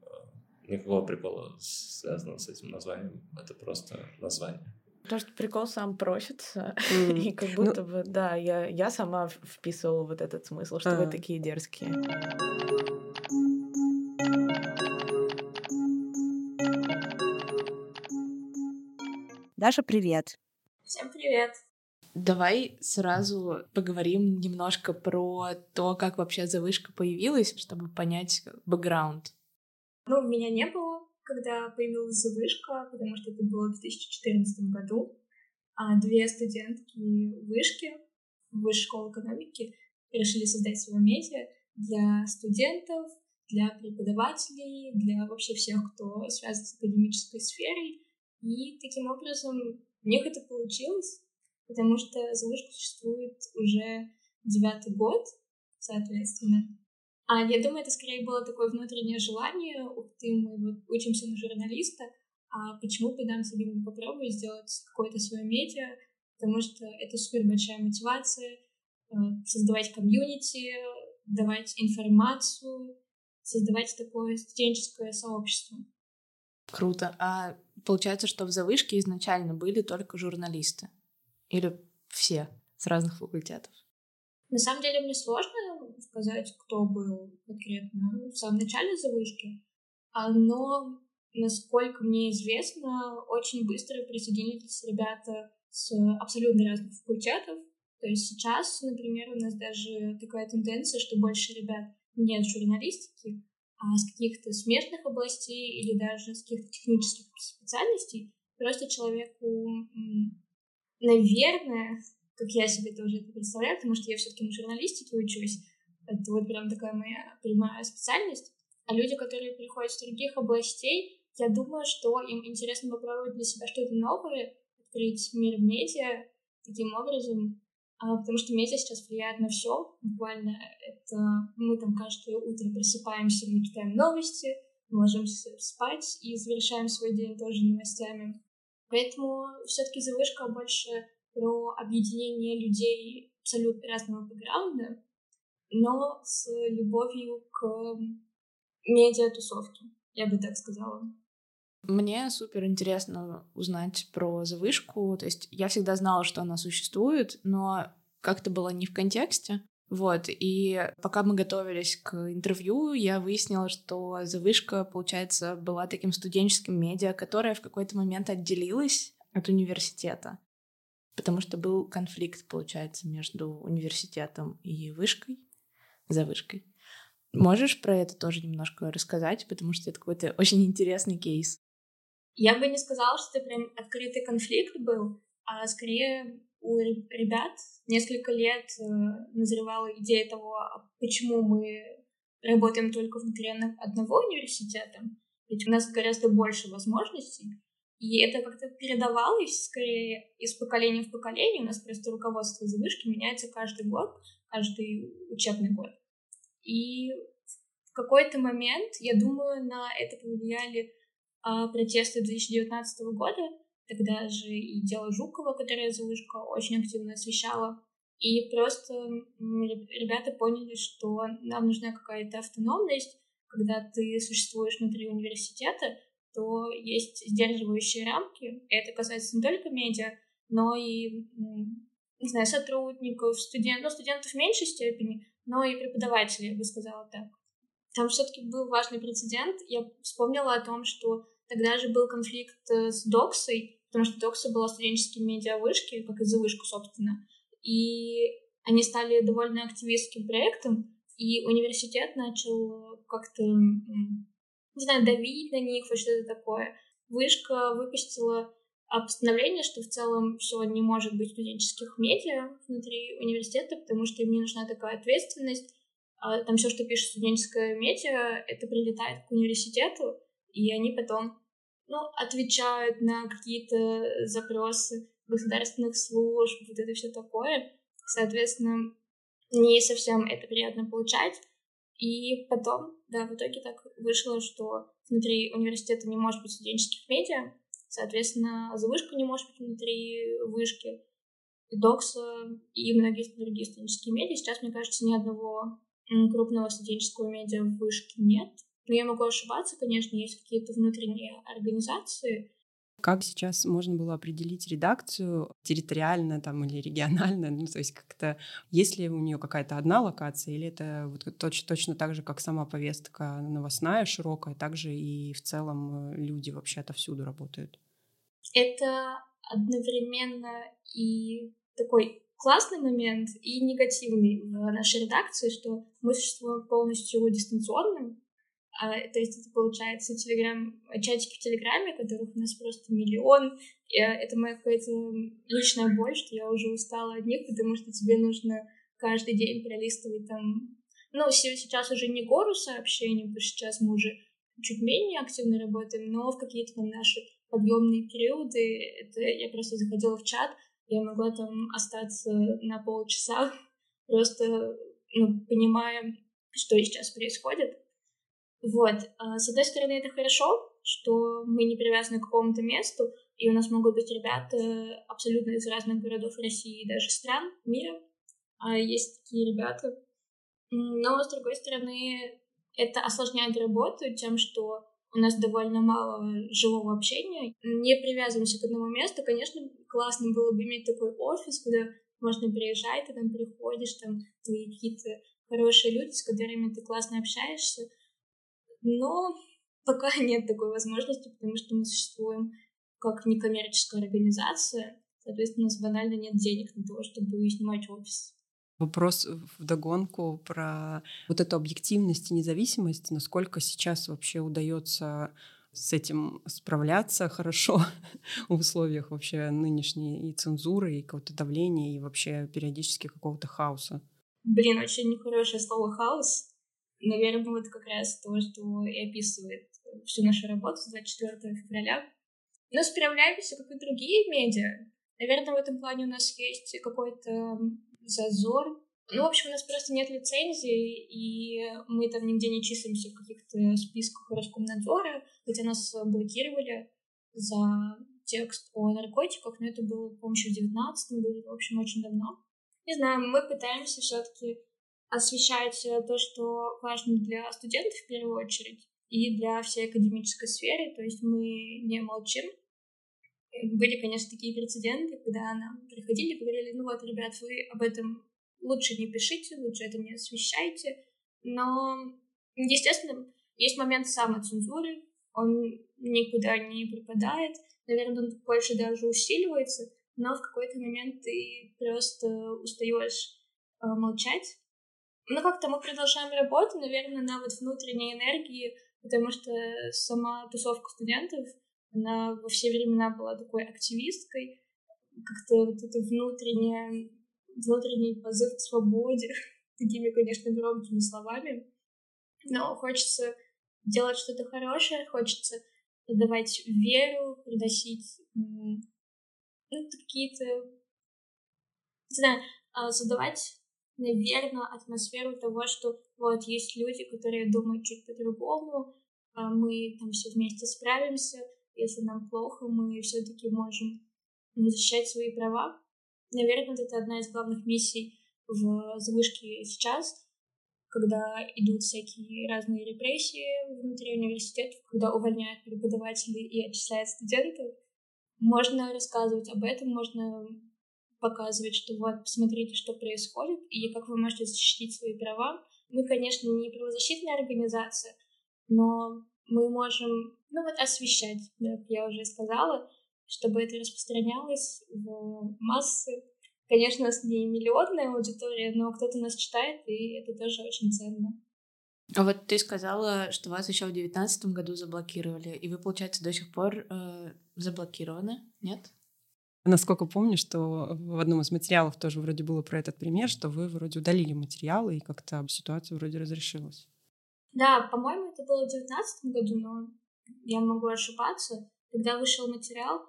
никакого прикола связанного с этим названием. Это просто название. Потому что прикол сам просится, mm. (laughs) и как ну будто ну, бы, да, я, я сама вписывала вот этот смысл, что а. вы такие дерзкие. Даша, привет. Всем привет. Давай сразу поговорим немножко про то, как вообще завышка появилась, чтобы понять бэкграунд. Ну, меня не было, когда появилась вышка, потому что это было в 2014 году. А две студентки вышки, высшей школы экономики, решили создать свое медиа для студентов, для преподавателей, для вообще всех, кто связан с академической сферой. И таким образом у них это получилось, потому что Завышка существует уже девятый год, соответственно. А я думаю, это скорее было такое внутреннее желание. Ух ты, мы вот учимся на журналиста, а почему бы нам себе не попробовать сделать какое-то свое медиа, потому что это супер большая мотивация э, создавать комьюнити, давать информацию, создавать такое студенческое сообщество. Круто. А получается, что в завышке изначально были только журналисты? Или все с разных факультетов? На самом деле мне сложно сказать, кто был конкретно в самом начале завышки, но, насколько мне известно, очень быстро присоединились ребята с абсолютно разных факультетов. То есть сейчас, например, у нас даже такая тенденция, что больше ребят не с журналистики, а с каких-то смежных областей или даже с каких-то технических специальностей. Просто человеку, наверное, как я себе тоже это представляю, потому что я все-таки на журналистике учусь. Это вот прям такая моя прямая специальность. А люди, которые приходят с других областей, я думаю, что им интересно попробовать для себя что-то новое, открыть мир медиа таким образом, а, потому что медиа сейчас влияет на все. Буквально это мы там каждое утро просыпаемся, мы читаем новости, ложимся спать и завершаем свой день тоже новостями. Поэтому все-таки завышка больше про объединение людей абсолютно разного бэкграунда, но с любовью к медиатусовке, я бы так сказала. Мне супер интересно узнать про завышку. То есть я всегда знала, что она существует, но как-то было не в контексте. Вот, и пока мы готовились к интервью, я выяснила, что завышка, получается, была таким студенческим медиа, которое в какой-то момент отделилось от университета, потому что был конфликт, получается, между университетом и вышкой, завышкой. Можешь про это тоже немножко рассказать, потому что это какой-то очень интересный кейс. Я бы не сказала, что это прям открытый конфликт был, а скорее у ребят несколько лет э, назревала идея того, а почему мы работаем только внутри одного университета, ведь у нас гораздо больше возможностей, и это как-то передавалось скорее из поколения в поколение. У нас просто руководство завышки меняется каждый год, каждый учебный год. И в какой-то момент, я думаю, на это повлияли а, протесты 2019 года, тогда же и дело Жукова, которое Залышко очень активно освещала. И просто ребята поняли, что нам нужна какая-то автономность, когда ты существуешь внутри университета, то есть сдерживающие рамки. Это касается не только медиа, но и, не знаю, сотрудников, студентов, ну, студентов в меньшей степени, но и преподавателей, я бы сказала так. Там все-таки был важный прецедент. Я вспомнила о том, что тогда же был конфликт э, с Доксой, потому что Докса была студенческим медиавышки, как и за вышку, собственно. И они стали довольно активистским проектом, и университет начал как-то, не знаю, давить на них, вот что-то такое. Вышка выпустила постановление, что в целом все не может быть студенческих медиа внутри университета, потому что им не нужна такая ответственность. А там все, что пишет студенческое медиа, это прилетает к университету, и они потом ну, отвечают на какие-то запросы государственных служб, вот это все такое. Соответственно, не совсем это приятно получать. И потом, да, в итоге так вышло, что внутри университета не может быть студенческих медиа, соответственно, завышка не может быть внутри вышки, докса и многие другие студенческие медиа. Сейчас, мне кажется, ни одного крупного студенческого медиа в вышке нет. Но я могу ошибаться, конечно, есть какие-то внутренние организации. Как сейчас можно было определить редакцию территориально там или регионально? Ну, то есть как-то, есть ли у нее какая-то одна локация, или это вот точно, точно так же, как сама повестка новостная, широкая, также и в целом э, люди вообще отовсюду работают? Это одновременно и такой классный момент и негативный в нашей редакции, что мы существуем полностью дистанционно, а, то есть это получается телеграм, чатики в Телеграме, которых у нас просто миллион. И, а, это моя какая-то личная боль, что я уже устала от них, потому что тебе нужно каждый день пролистывать там... Ну, сейчас уже не гору сообщений, потому что сейчас мы уже чуть менее активно работаем, но в какие-то там наши подъемные периоды, это я просто заходила в чат, я могла там остаться на полчаса, (laughs) просто ну, понимая, что сейчас происходит. Вот. А, с одной стороны, это хорошо, что мы не привязаны к какому-то месту, и у нас могут быть ребята абсолютно из разных городов России и даже стран мира. А есть такие ребята. Но, с другой стороны, это осложняет работу тем, что у нас довольно мало живого общения, не привязываемся к одному месту. Конечно, классно было бы иметь такой офис, куда можно приезжать, ты там приходишь, там твои какие-то хорошие люди, с которыми ты классно общаешься. Но (laughs) пока нет такой возможности, потому что мы существуем как некоммерческая организация, соответственно, у нас банально нет денег на то, чтобы снимать офис. Вопрос в догонку про вот эту объективность и независимость, насколько сейчас вообще удается с этим справляться хорошо (laughs) в условиях вообще нынешней и цензуры, и какого-то давления, и вообще периодически какого-то хаоса. Блин, очень нехорошее слово «хаос». Наверное, вот как раз то, что и описывает всю нашу работу с 24 февраля. Но справляемся, как и другие медиа. Наверное, в этом плане у нас есть какой-то зазор. Ну, в общем, у нас просто нет лицензии, и мы там нигде не числимся в каких-то списках Роскомнадзора, хотя нас блокировали за текст о наркотиках, но это было, по-моему, еще в 19 году, в общем, очень давно. Не знаю, мы пытаемся все-таки освещать то, что важно для студентов в первую очередь, и для всей академической сферы, то есть мы не молчим, были, конечно, такие прецеденты, когда нам приходили и говорили, ну вот, ребят, вы об этом лучше не пишите, лучше это не освещайте. Но, естественно, есть момент самоцензуры, он никуда не пропадает, наверное, он больше даже усиливается, но в какой-то момент ты просто устаешь э, молчать. Ну, как-то мы продолжаем работу, наверное, на вот внутренней энергии, потому что сама тусовка студентов — она во все времена была такой активисткой, как-то вот это внутреннее, внутренний позыв к свободе, (laughs) такими, конечно, громкими словами. Но хочется делать что-то хорошее, хочется давать веру, приносить ну, какие-то, не знаю, а, задавать, наверное, атмосферу того, что вот есть люди, которые думают чуть по-другому, а мы там все вместе справимся, если нам плохо, мы все-таки можем защищать свои права. Наверное, это одна из главных миссий в завышке сейчас, когда идут всякие разные репрессии внутри университетов, когда увольняют преподавателей и отчисляют студентов. Можно рассказывать об этом, можно показывать, что вот, посмотрите, что происходит, и как вы можете защитить свои права. Мы, конечно, не правозащитная организация, но мы можем, ну вот, освещать, как я уже сказала, чтобы это распространялось в массы. Конечно, у нас не миллионная аудитория, но кто-то нас читает, и это тоже очень ценно. А вот ты сказала, что вас еще в девятнадцатом году заблокировали, и вы, получается, до сих пор э, заблокированы, нет? Насколько помню, что в одном из материалов тоже вроде было про этот пример, что вы вроде удалили материалы, и как-то ситуация вроде разрешилась. Да, по-моему, это было в девятнадцатом году, но я могу ошибаться. Когда вышел материал,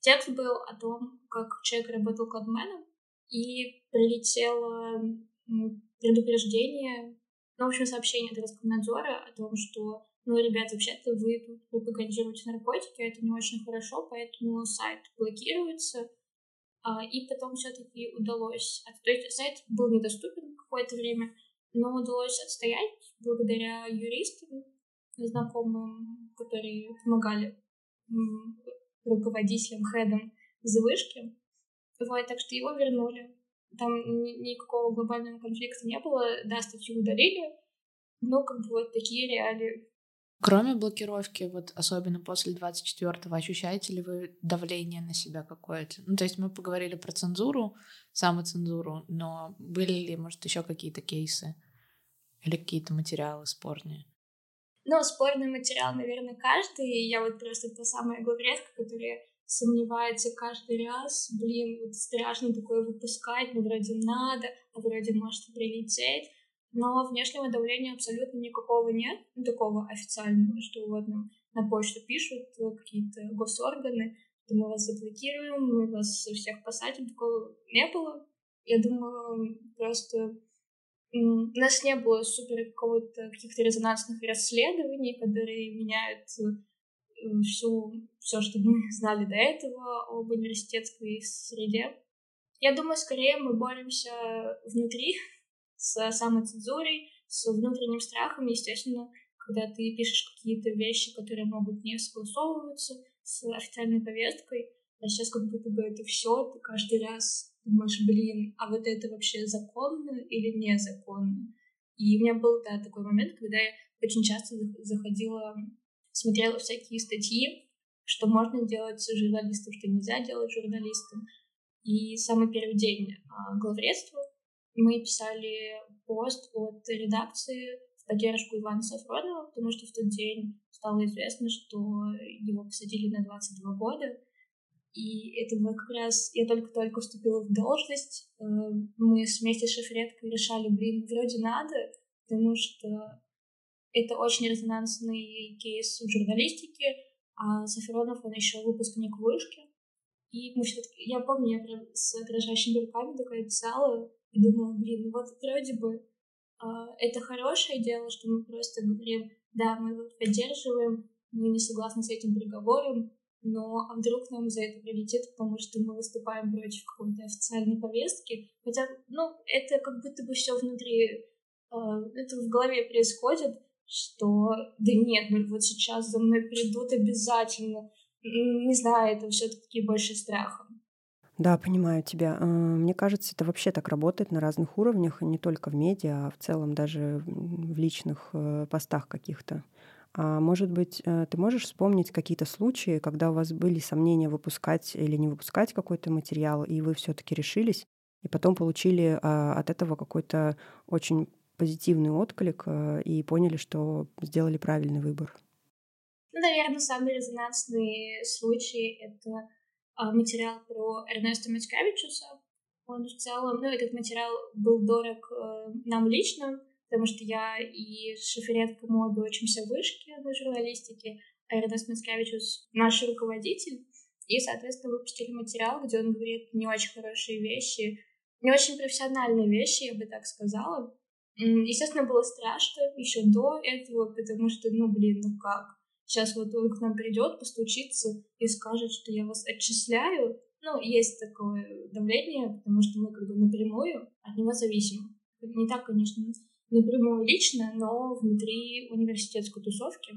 текст был о том, как человек работал кодменом, и прилетело предупреждение, ну, в общем, сообщение от Роскомнадзора о том, что, ну, ребята, вообще-то вы тут пропагандируете наркотики, это не очень хорошо, поэтому сайт блокируется. А, и потом все-таки удалось. То есть сайт был недоступен какое-то время, но удалось отстоять благодаря юристам, знакомым, которые помогали руководителям, хедам завышки. Вот, так что его вернули. Там ни- никакого глобального конфликта не было. Да, статью удалили, но как бы вот такие реалии. Кроме блокировки, вот особенно после 24-го, ощущаете ли вы давление на себя какое-то? Ну, то есть мы поговорили про цензуру, самоцензуру, но были ли, может, еще какие-то кейсы? Или какие-то материалы спорные? Ну, спорный материал, наверное, каждый. Я вот просто та самая главредка, которая сомневается каждый раз. Блин, вот страшно такое выпускать, ну, вроде надо, а вроде может прилететь. Но внешнего давления абсолютно никакого нет, ну, такого официального, что вот нам на почту пишут э, какие-то госорганы, что мы вас заблокируем, мы вас всех посадим, такого не было. Я думаю, просто у нас не было супер какого-то каких-то резонансных расследований, которые меняют э, всю, все, что мы (laughs) знали до этого об университетской среде. Я думаю, скорее мы боремся внутри с самоцензурой, с внутренним страхом. Естественно, когда ты пишешь какие-то вещи, которые могут не согласовываться с официальной повесткой, а сейчас как будто бы это все, ты каждый раз думаешь, блин, а вот это вообще законно или незаконно? И у меня был, да, такой момент, когда я очень часто заходила, смотрела всякие статьи, что можно делать журналистам, что нельзя делать журналистам. И самый первый день а, главредства мы писали пост от редакции в поддержку Ивана Сафронова, потому что в тот день стало известно, что его посадили на 22 года. И это вот как раз я только-только вступила в должность. Э, мы вместе с шефредкой решали, блин, вроде надо, потому что это очень резонансный кейс в журналистике, а Сафронов, он еще выпускник вышки. И мы все таки я помню, я прям с дрожащими руками такая писала и думала, блин, ну вот вроде бы э, это хорошее дело, что мы просто говорим, да, мы вот поддерживаем, мы не согласны с этим приговором, но а вдруг нам за это прилетит, потому что мы выступаем против какой-то официальной повестки. Хотя, ну, это как будто бы все внутри, э, это в голове происходит, что да нет, ну вот сейчас за мной придут обязательно. Не знаю, это все-таки больше страха. Да, понимаю тебя. А, мне кажется, это вообще так работает на разных уровнях, не только в медиа, а в целом даже в личных э, постах каких-то. А может быть, э, ты можешь вспомнить какие-то случаи, когда у вас были сомнения выпускать или не выпускать какой-то материал, и вы все-таки решились, и потом получили а, от этого какой-то очень позитивный отклик э, и поняли, что сделали правильный выбор? Ну, наверное, самый резонансный случай — это материал про Эрнеста Мицкевичуса. Он в целом, ну, этот материал был дорог э, нам лично, потому что я и Шиферет обе учимся в вышке на журналистике, а Эрнест Мицкевичус — наш руководитель. И, соответственно, выпустили материал, где он говорит не очень хорошие вещи, не очень профессиональные вещи, я бы так сказала. Естественно, было страшно еще до этого, потому что, ну, блин, ну как? Сейчас вот он к нам придет, постучится и скажет, что я вас отчисляю. Ну, есть такое давление, потому что мы как бы напрямую от него зависим. Не так, конечно, напрямую лично, но внутри университетской тусовки.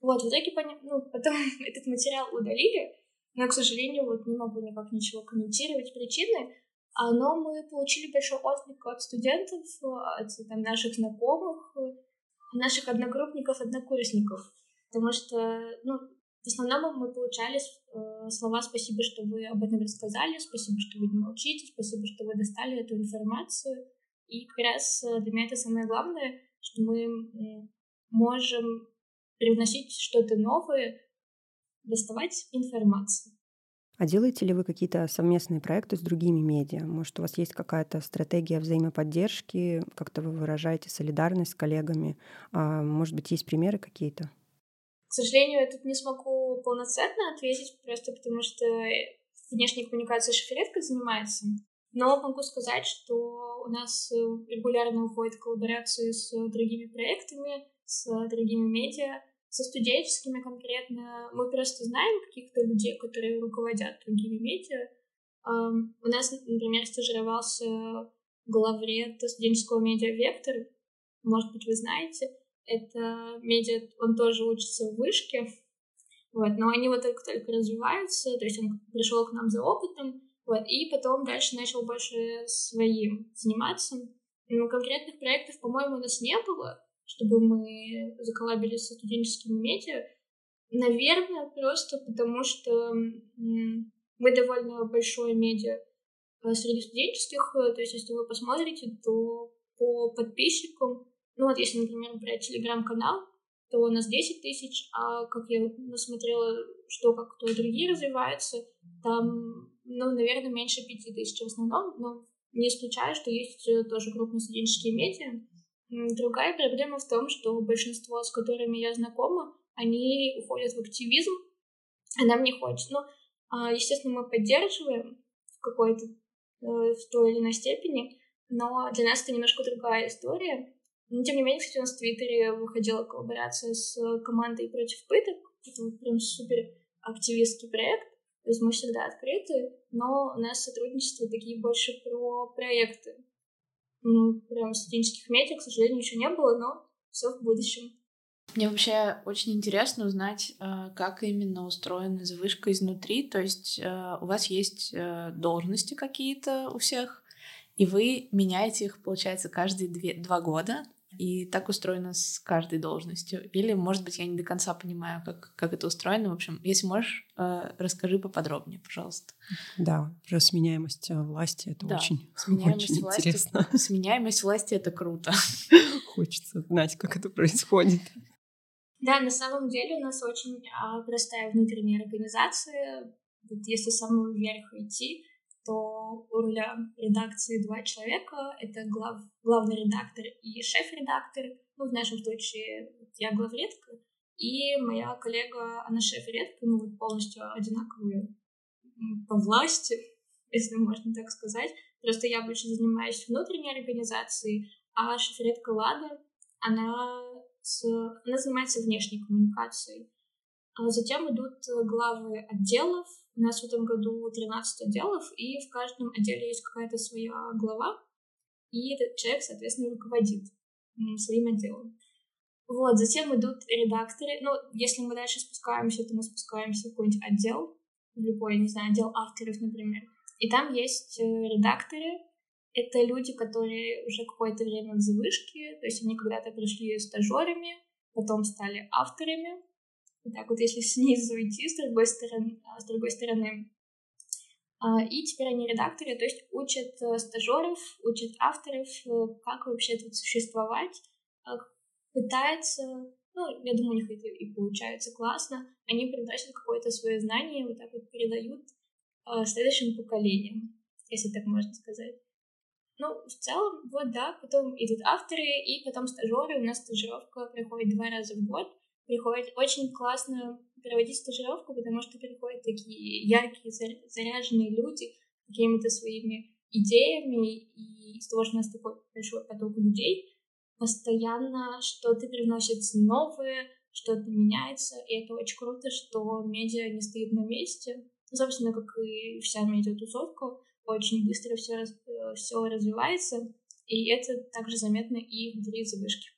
Вот, в итоге, ну, (laughs) потом этот материал удалили, но, к сожалению, вот не могу никак ничего комментировать причины, но мы получили большой отклик от студентов, от там, наших знакомых, наших одногруппников, однокурсников. Потому что, ну, в основном мы получали э, слова «спасибо, что вы об этом рассказали», «спасибо, что вы не молчите», «спасибо, что вы достали эту информацию». И как раз э, для меня это самое главное, что мы можем привносить что-то новое, доставать информацию. А делаете ли вы какие-то совместные проекты с другими медиа? Может, у вас есть какая-то стратегия взаимоподдержки, как-то вы выражаете солидарность с коллегами? А, может быть, есть примеры какие-то? К сожалению, я тут не смогу полноценно ответить, просто потому что внешней коммуникацией шиферетка занимается. Но могу сказать, что у нас регулярно уходят коллаборации с другими проектами, с другими медиа, со студенческими конкретно мы просто знаем каких-то людей, которые руководят другими медиа. У нас, например, стажировался главред студенческого медиа «Вектор». Может быть, вы знаете. Это медиа, он тоже учится в вышке. Вот, но они вот только-только развиваются, то есть он пришел к нам за опытом, вот, и потом дальше начал больше своим заниматься. Но конкретных проектов, по-моему, у нас не было, чтобы мы заколабились со студенческими медиа. Наверное, просто потому что мы довольно большое медиа э, среди студенческих, э, то есть если вы посмотрите, то по подписчикам, ну вот если, например, брать телеграм-канал, то у нас 10 тысяч, а как я насмотрела, что как кто другие развиваются, там, ну, наверное, меньше 5 тысяч в основном, но не исключаю, что есть э, тоже крупные студенческие медиа, Другая проблема в том, что большинство, с которыми я знакома, они уходят в активизм, а нам не хочется. Ну, а, естественно, мы поддерживаем в какой-то, э, в той или иной степени, но для нас это немножко другая история. Но, тем не менее, кстати, у нас в Твиттере выходила коллаборация с командой против пыток. Это вот прям супер активистский проект. То есть мы всегда открыты, но у нас сотрудничество такие больше про проекты, ну, прям студенческих медиа, к сожалению, еще не было, но все в будущем. Мне вообще очень интересно узнать, э, как именно устроена завышка изнутри. То есть э, у вас есть э, должности какие-то у всех, и вы меняете их, получается, каждые две, два года. И так устроено с каждой должностью. Или, может быть, я не до конца понимаю, как, как это устроено. В общем, если можешь, э, расскажи поподробнее, пожалуйста. Да, про сменяемость э, власти это да, очень, (laughs) сменяемость очень власти, интересно. (laughs) Сменяемость власти — это круто. Хочется знать, как это происходит. Да, на самом деле у нас очень а, простая внутренняя организация. Вот если с самого верха идти, то у руля редакции два человека. Это глав, главный редактор и шеф-редактор. Ну, в нашем случае я главредка, и моя коллега, она шеф-редка, мы вот полностью одинаковые по власти, (laughs) если можно так сказать. Просто я больше занимаюсь внутренней организацией, а шеф-редка Лада, она, с, она занимается внешней коммуникацией. А затем идут главы отделов, у нас в этом году 13 отделов, и в каждом отделе есть какая-то своя глава, и этот человек, соответственно, руководит своим отделом. Вот, затем идут редакторы. Ну, если мы дальше спускаемся, то мы спускаемся в какой-нибудь отдел, в любой, не знаю, отдел авторов, например. И там есть э, редакторы. Это люди, которые уже какое-то время в завышке, то есть они когда-то пришли стажерами, потом стали авторами, так вот, если снизу идти, с другой стороны, а, с другой стороны. А, и теперь они редакторы, то есть учат э, стажеров, учат авторов, э, как вообще тут существовать, а, пытаются, ну, я думаю, у них это и получается классно, они приносят какое-то свое знание, вот так вот передают следующим поколениям, если так можно сказать. Ну, в целом, вот, да, потом идут авторы, и потом стажеры. У нас стажировка приходит два раза в год — приходит очень классно проводить стажировку, потому что приходят такие яркие, заряженные люди какими-то своими идеями, и из того, что у нас такой большой поток людей, постоянно что-то привносится новое, что-то меняется, и это очень круто, что медиа не стоит на месте. Собственно, как и вся медиатусовка, очень быстро все, все развивается, и это также заметно и внутри завышки.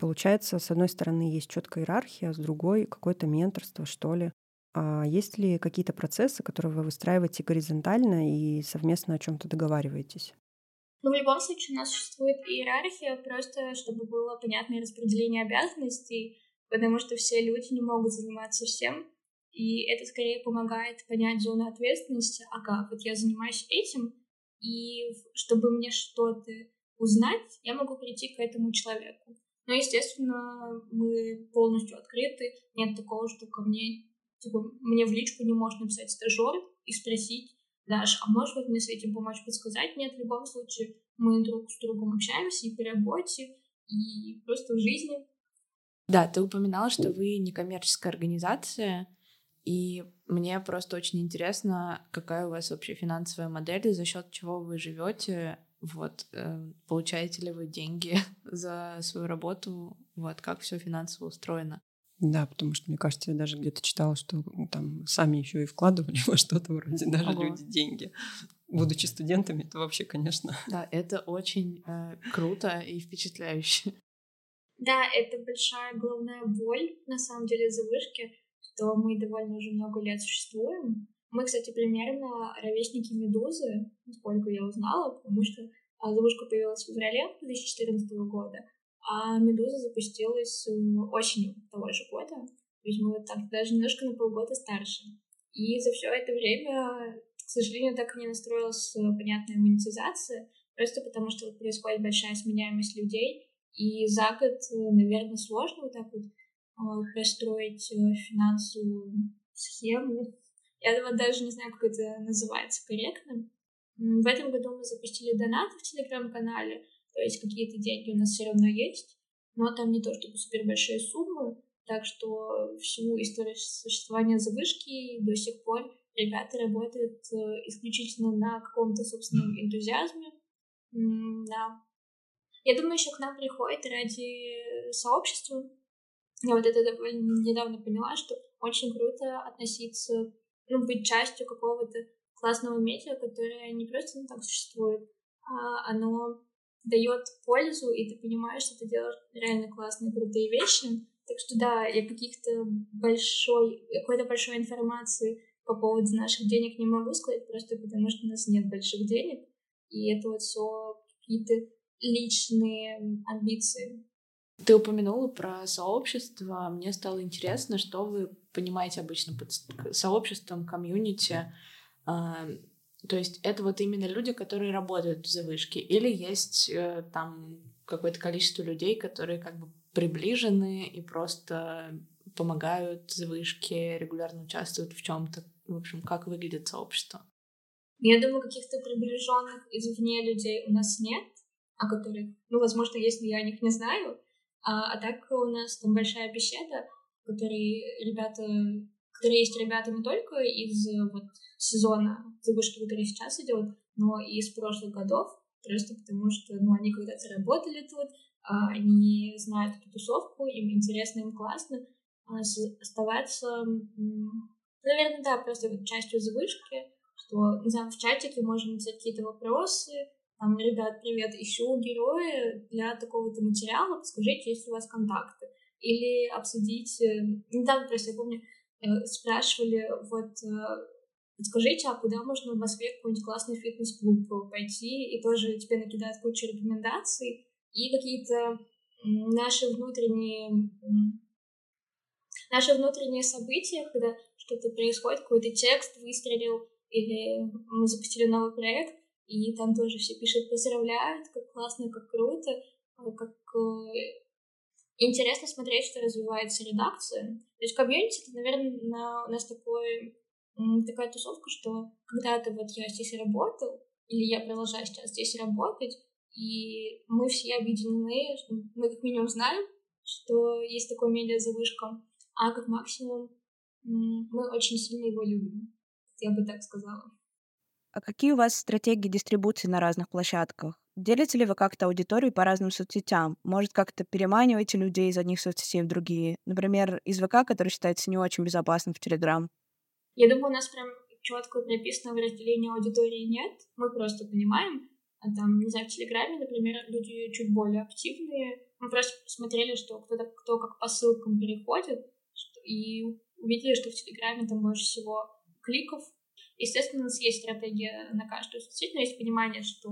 Получается, с одной стороны, есть четкая иерархия, а с другой какое-то менторство, что ли. А есть ли какие-то процессы, которые вы выстраиваете горизонтально и совместно о чем-то договариваетесь? Ну, в любом случае, у нас существует иерархия, просто чтобы было понятное распределение обязанностей, потому что все люди не могут заниматься всем, и это скорее помогает понять зону ответственности. Ага, вот я занимаюсь этим, и чтобы мне что-то узнать, я могу прийти к этому человеку. Но, естественно, мы полностью открыты. Нет такого, что ко мне, типа, мне в личку не можно написать стажер и спросить, Даш, а можешь вот мне с этим помочь подсказать? Нет, в любом случае мы друг с другом общаемся и по работе, и просто в жизни. Да, ты упоминала, что вы некоммерческая организация, и мне просто очень интересно, какая у вас вообще финансовая модель, за счет чего вы живете, вот, э, получаете ли вы деньги (laughs) за свою работу? Вот, как все финансово устроено? Да, потому что, мне кажется, я даже где-то читала, что там сами еще и вкладывали (laughs) во что-то вроде даже Ого. люди деньги. Будучи студентами, это вообще, конечно. (laughs) Да, это очень э, круто и впечатляюще. Да, это большая головная боль, на самом деле, за вышки, что мы довольно уже много лет существуем, мы, кстати, примерно ровесники Медузы, насколько я узнала, потому что а, Ловушка появилась в феврале 2014 года, а Медуза запустилась осенью того же года. То есть мы вот так даже немножко на полгода старше. И за все это время, к сожалению, так и не настроилась понятная монетизация, просто потому что вот происходит большая сменяемость людей, и за год, наверное, сложно вот так вот а, простроить э, финансовую схему, я вот даже не знаю, как это называется корректно. В этом году мы запустили донаты в телеграм-канале, то есть какие-то деньги у нас все равно есть, но там не то чтобы супер большие суммы, так что всю историю существования завышки до сих пор ребята работают э, исключительно на каком-то собственном энтузиазме. Да. Я думаю, еще к нам приходит ради сообщества. Я вот это недавно поняла, что очень круто относиться ну, быть частью какого-то классного медиа, которое не просто ну, так существует, а оно дает пользу, и ты понимаешь, что ты делаешь реально классные, крутые вещи. Так что да, я каких-то большой, какой-то большой информации по поводу наших денег не могу сказать, просто потому что у нас нет больших денег, и это вот все какие-то личные амбиции. Ты упомянула про сообщество. Мне стало интересно, что вы понимаете обычно под сообществом, комьюнити. А, то есть это вот именно люди, которые работают в завышке, или есть э, там какое-то количество людей, которые как бы приближены и просто помогают завышке, регулярно участвуют в чем-то. В общем, как выглядит сообщество? Я думаю, каких-то приближенных извне людей у нас нет, о которых, ну, возможно, если я о них не знаю, а, а так у нас там большая беседа, которые ребята, которые есть ребята не только из вот сезона забышки, который сейчас идет, но и из прошлых годов, просто потому что, ну, они когда-то работали тут, а, они знают эту тусовку, им интересно, им классно а, оставаться, наверное, да, просто вот частью завышки, что, не знаю, в чатике можно написать какие-то вопросы, там, ребят, привет, ищу героя для такого-то материала, подскажите, есть у вас контакты. Или обсудить... Э, недавно просто, я помню, э, спрашивали, вот, э, подскажите, а куда можно в Москве какой-нибудь классный фитнес-клуб пойти, и тоже тебе накидают кучу рекомендаций, и какие-то наши внутренние наши внутренние события, когда что-то происходит, какой-то текст выстрелил, или мы запустили новый проект, и там тоже все пишут, поздравляют, как классно, как круто, а как э, интересно смотреть, что развивается редакция. То есть комьюнити, это, наверное, на, у нас такой, такая тусовка, что когда-то вот я здесь работал, или я продолжаю сейчас здесь работать, и мы все объединены, мы как минимум знаем, что есть такое медиа завышка, а как максимум мы очень сильно его любим. Я бы так сказала. А какие у вас стратегии дистрибуции на разных площадках? Делите ли вы как-то аудиторию по разным соцсетям? Может, как-то переманиваете людей из одних соцсетей в другие? Например, из ВК, который считается не очень безопасным, в Телеграм? Я думаю, у нас прям четко прописанного разделения аудитории нет. Мы просто понимаем, а там, не знаю, в Телеграме, например, люди чуть более активные. Мы просто посмотрели, что кто-то, кто как по ссылкам переходит, и увидели, что в Телеграме там больше всего кликов, Естественно, у нас есть стратегия на каждую соцсеть, но есть понимание, что,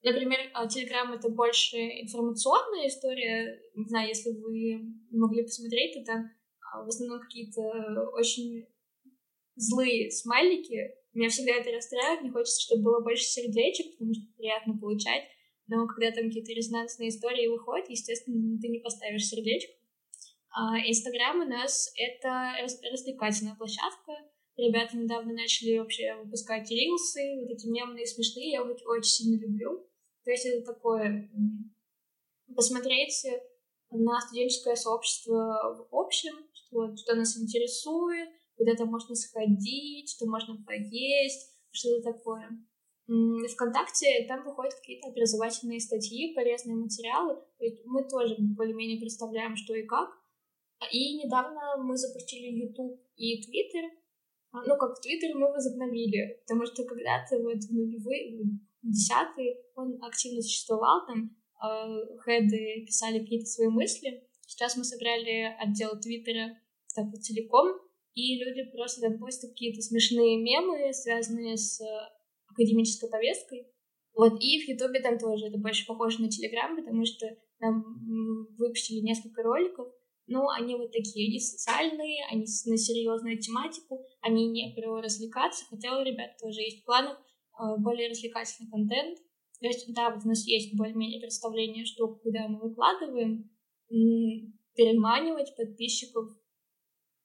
например, Telegram — это больше информационная история. Не знаю, если вы могли посмотреть, то там а, в основном какие-то очень злые смайлики. Меня всегда это расстраивает, мне хочется, чтобы было больше сердечек, потому что приятно получать. Но когда там какие-то резонансные истории выходят, естественно, ты не поставишь сердечко. Инстаграм у нас — это развлекательная площадка, Ребята недавно начали вообще выпускать рилсы, вот эти мемные, смешные, я вот очень сильно люблю. То есть это такое посмотреть на студенческое сообщество в общем, что, что нас интересует, куда-то можно сходить, что можно поесть, что-то такое. ВКонтакте там выходят какие-то образовательные статьи, полезные материалы. Мы тоже более-менее представляем, что и как. И недавно мы запустили YouTube и Twitter, ну, как в Твиттере мы возобновили, потому что когда-то вот в нулевые, десятые он активно существовал, там э, хеды писали какие-то свои мысли. Сейчас мы собрали отдел Твиттера так вот целиком, и люди просто там постят какие-то смешные мемы, связанные с академической повесткой. Вот, и в Ютубе там тоже это больше похоже на Телеграм, потому что там выпустили несколько роликов, ну, они вот такие, они социальные, они на серьезную тематику, они не про развлекаться, хотя у ребят тоже есть в планах э, более развлекательный контент. То есть, да, вот у нас есть более-менее представление, что куда мы выкладываем, переманивать подписчиков.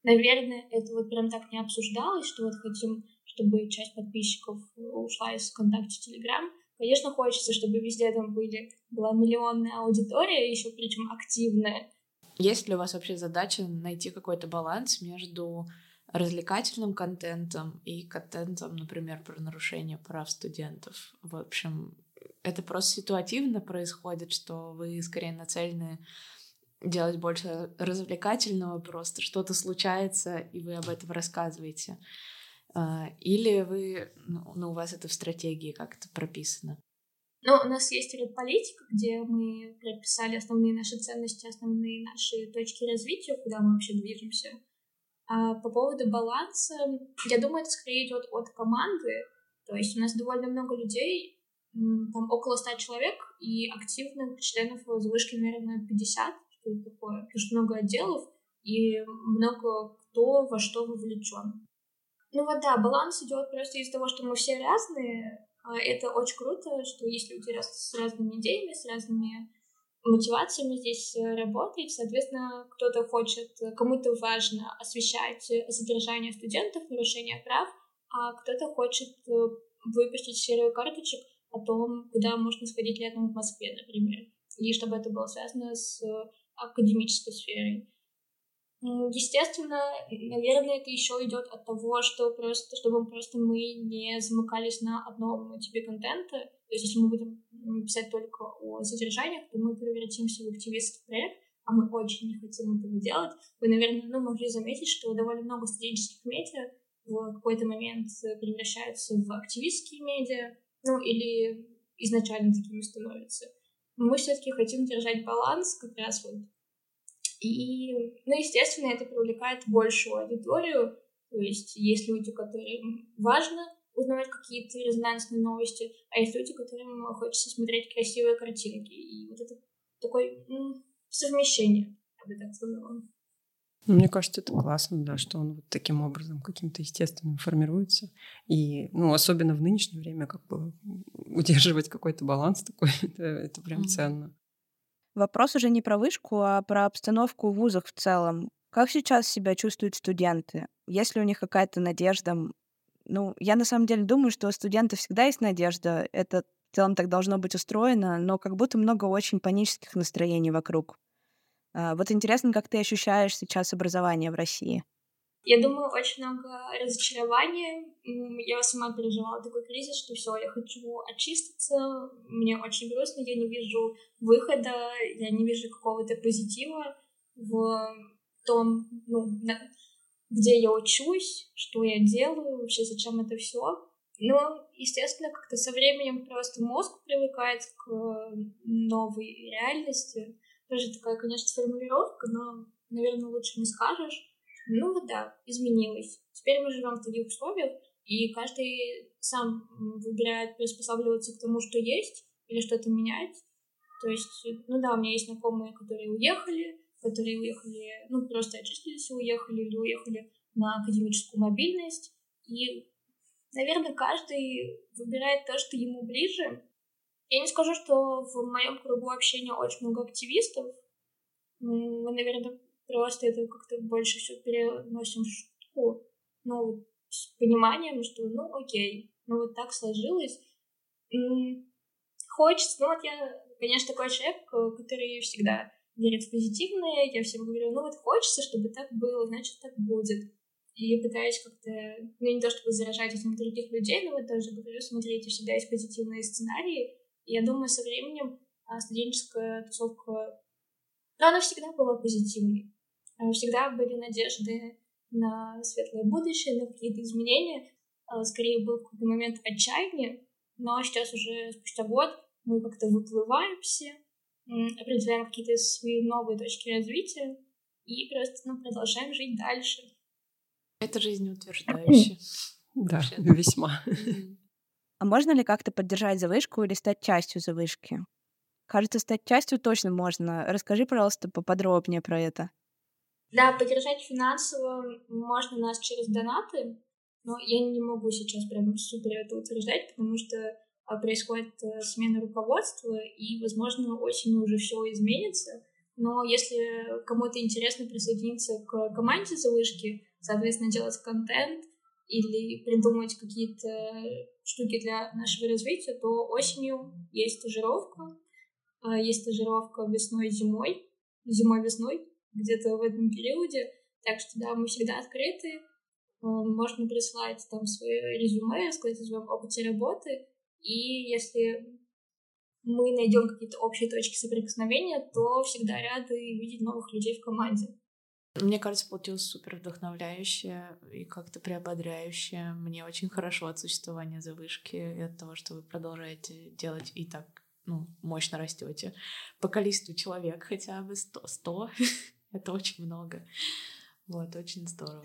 Наверное, это вот прям так не обсуждалось, что вот хотим, чтобы часть подписчиков ушла из ВКонтакте, Телеграм. Конечно, хочется, чтобы везде там были, была миллионная аудитория, еще причем активная, есть ли у вас вообще задача найти какой-то баланс между развлекательным контентом и контентом, например, про нарушение прав студентов? В общем, это просто ситуативно происходит, что вы скорее нацелены делать больше развлекательного, просто что-то случается, и вы об этом рассказываете. А, или вы, ну, ну у вас это в стратегии как-то прописано? Ну, у нас есть ряд политика, где мы прописали основные наши ценности, основные наши точки развития, куда мы вообще движемся. А по поводу баланса, я думаю, это скорее идет от команды. То есть у нас довольно много людей, там около 100 человек, и активных членов вышки, наверное, 50, что это такое, потому что много отделов, и много кто во что вовлечен. Ну вот да, баланс идет просто из того, что мы все разные. А это очень круто, что есть люди с разными идеями, с разными мотивациями здесь э, работать. Соответственно, кто-то хочет, кому-то важно освещать задержание студентов, нарушение прав, а кто-то хочет э, выпустить серию карточек о том, куда можно сходить летом в Москве, например, и чтобы это было связано с академической сферой. Естественно, наверное, это еще идет от того, что просто, чтобы просто мы не замыкались на одном типе контента. То есть, если мы будем писать только о задержаниях, то мы превратимся в активистский проект, а мы очень не хотим этого делать. Вы, наверное, ну, могли заметить, что довольно много студенческих медиа в какой-то момент превращаются в активистские медиа, ну, или изначально такими становятся. Мы все-таки хотим держать баланс как раз вот и, ну, естественно, это привлекает большую аудиторию. То есть есть люди, которым важно узнавать какие-то резонансные новости, а есть люди, которым хочется смотреть красивые картинки. И вот это такое совмещение, я бы так сказала. Ну, мне кажется, это классно, да, что он вот таким образом каким-то естественным формируется. И, ну, особенно в нынешнее время, как бы удерживать какой-то баланс такой, (laughs) это, это прям mm-hmm. ценно. Вопрос уже не про вышку, а про обстановку в вузах в целом. Как сейчас себя чувствуют студенты? Есть ли у них какая-то надежда? Ну, я на самом деле думаю, что у студентов всегда есть надежда. Это в целом так должно быть устроено, но как будто много очень панических настроений вокруг. А, вот интересно, как ты ощущаешь сейчас образование в России? Я думаю, очень много разочарования. Я сама переживала такой кризис, что все, я хочу очиститься, мне очень грустно, я не вижу выхода, я не вижу какого-то позитива в том, ну, где я учусь, что я делаю, вообще зачем это все. Но, естественно, как-то со временем просто мозг привыкает к новой реальности. Тоже такая, конечно, формулировка, но, наверное, лучше не скажешь. Ну вот да, изменилось. Теперь мы живем в таких условиях, и каждый сам выбирает приспосабливаться к тому, что есть, или что-то менять. То есть, ну да, у меня есть знакомые, которые уехали, которые уехали, ну, просто очистились и уехали, или уехали на академическую мобильность. И, наверное, каждый выбирает то, что ему ближе. Я не скажу, что в моем кругу общения очень много активистов. Вы, наверное, Просто это как-то больше все переносим в шутку, ну, с пониманием, что, ну, окей, ну, вот так сложилось. Хочется, ну, вот я, конечно, такой человек, э, который всегда верит в позитивное, я всем говорю, ну, вот хочется, чтобы так было, значит, так будет. И пытаюсь как-то, ну, не то чтобы заражать этим других людей, но вот тоже говорю, смотрите, всегда есть позитивные сценарии. И я думаю, со временем а, студенческая тусовка, ну, она всегда была позитивной. Э, всегда были надежды на светлое будущее, на какие-то изменения. Э, скорее был какой-то момент отчаяния, но сейчас уже спустя год мы как-то выплываем все, определяем какие-то свои новые точки развития и просто ну, продолжаем жить дальше. Это жизнеутверждающе. Да, весьма. А можно ли как-то поддержать завышку или стать частью завышки? Кажется, стать частью точно можно. Расскажи, пожалуйста, поподробнее про это. Да, поддержать финансово можно нас через донаты, но я не могу сейчас прям супер это утверждать, потому что а, происходит э, смена руководства, и, возможно, осенью уже все изменится. Но если кому-то интересно присоединиться к команде завышки, соответственно, делать контент или придумать какие-то штуки для нашего развития, то осенью есть стажировка, а, есть стажировка весной-зимой, зимой-весной, где-то в этом периоде. Так что, да, мы всегда открыты. Э, можно прислать там свое резюме, рассказать о своем опыте работы. И если мы найдем какие-то общие точки соприкосновения, то всегда рады видеть новых людей в команде. Мне кажется, получилось супер вдохновляюще и как-то приободряюще. Мне очень хорошо от существования завышки и от того, что вы продолжаете делать и так ну, мощно растете. По количеству человек хотя бы 100. 100. (laughs) Это очень много. Вот, очень здорово.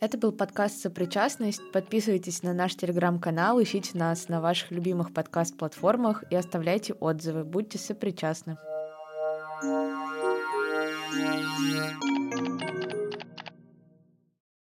Это был подкаст «Сопричастность». Подписывайтесь на наш телеграм-канал, ищите нас на ваших любимых подкаст-платформах и оставляйте отзывы. Будьте сопричастны.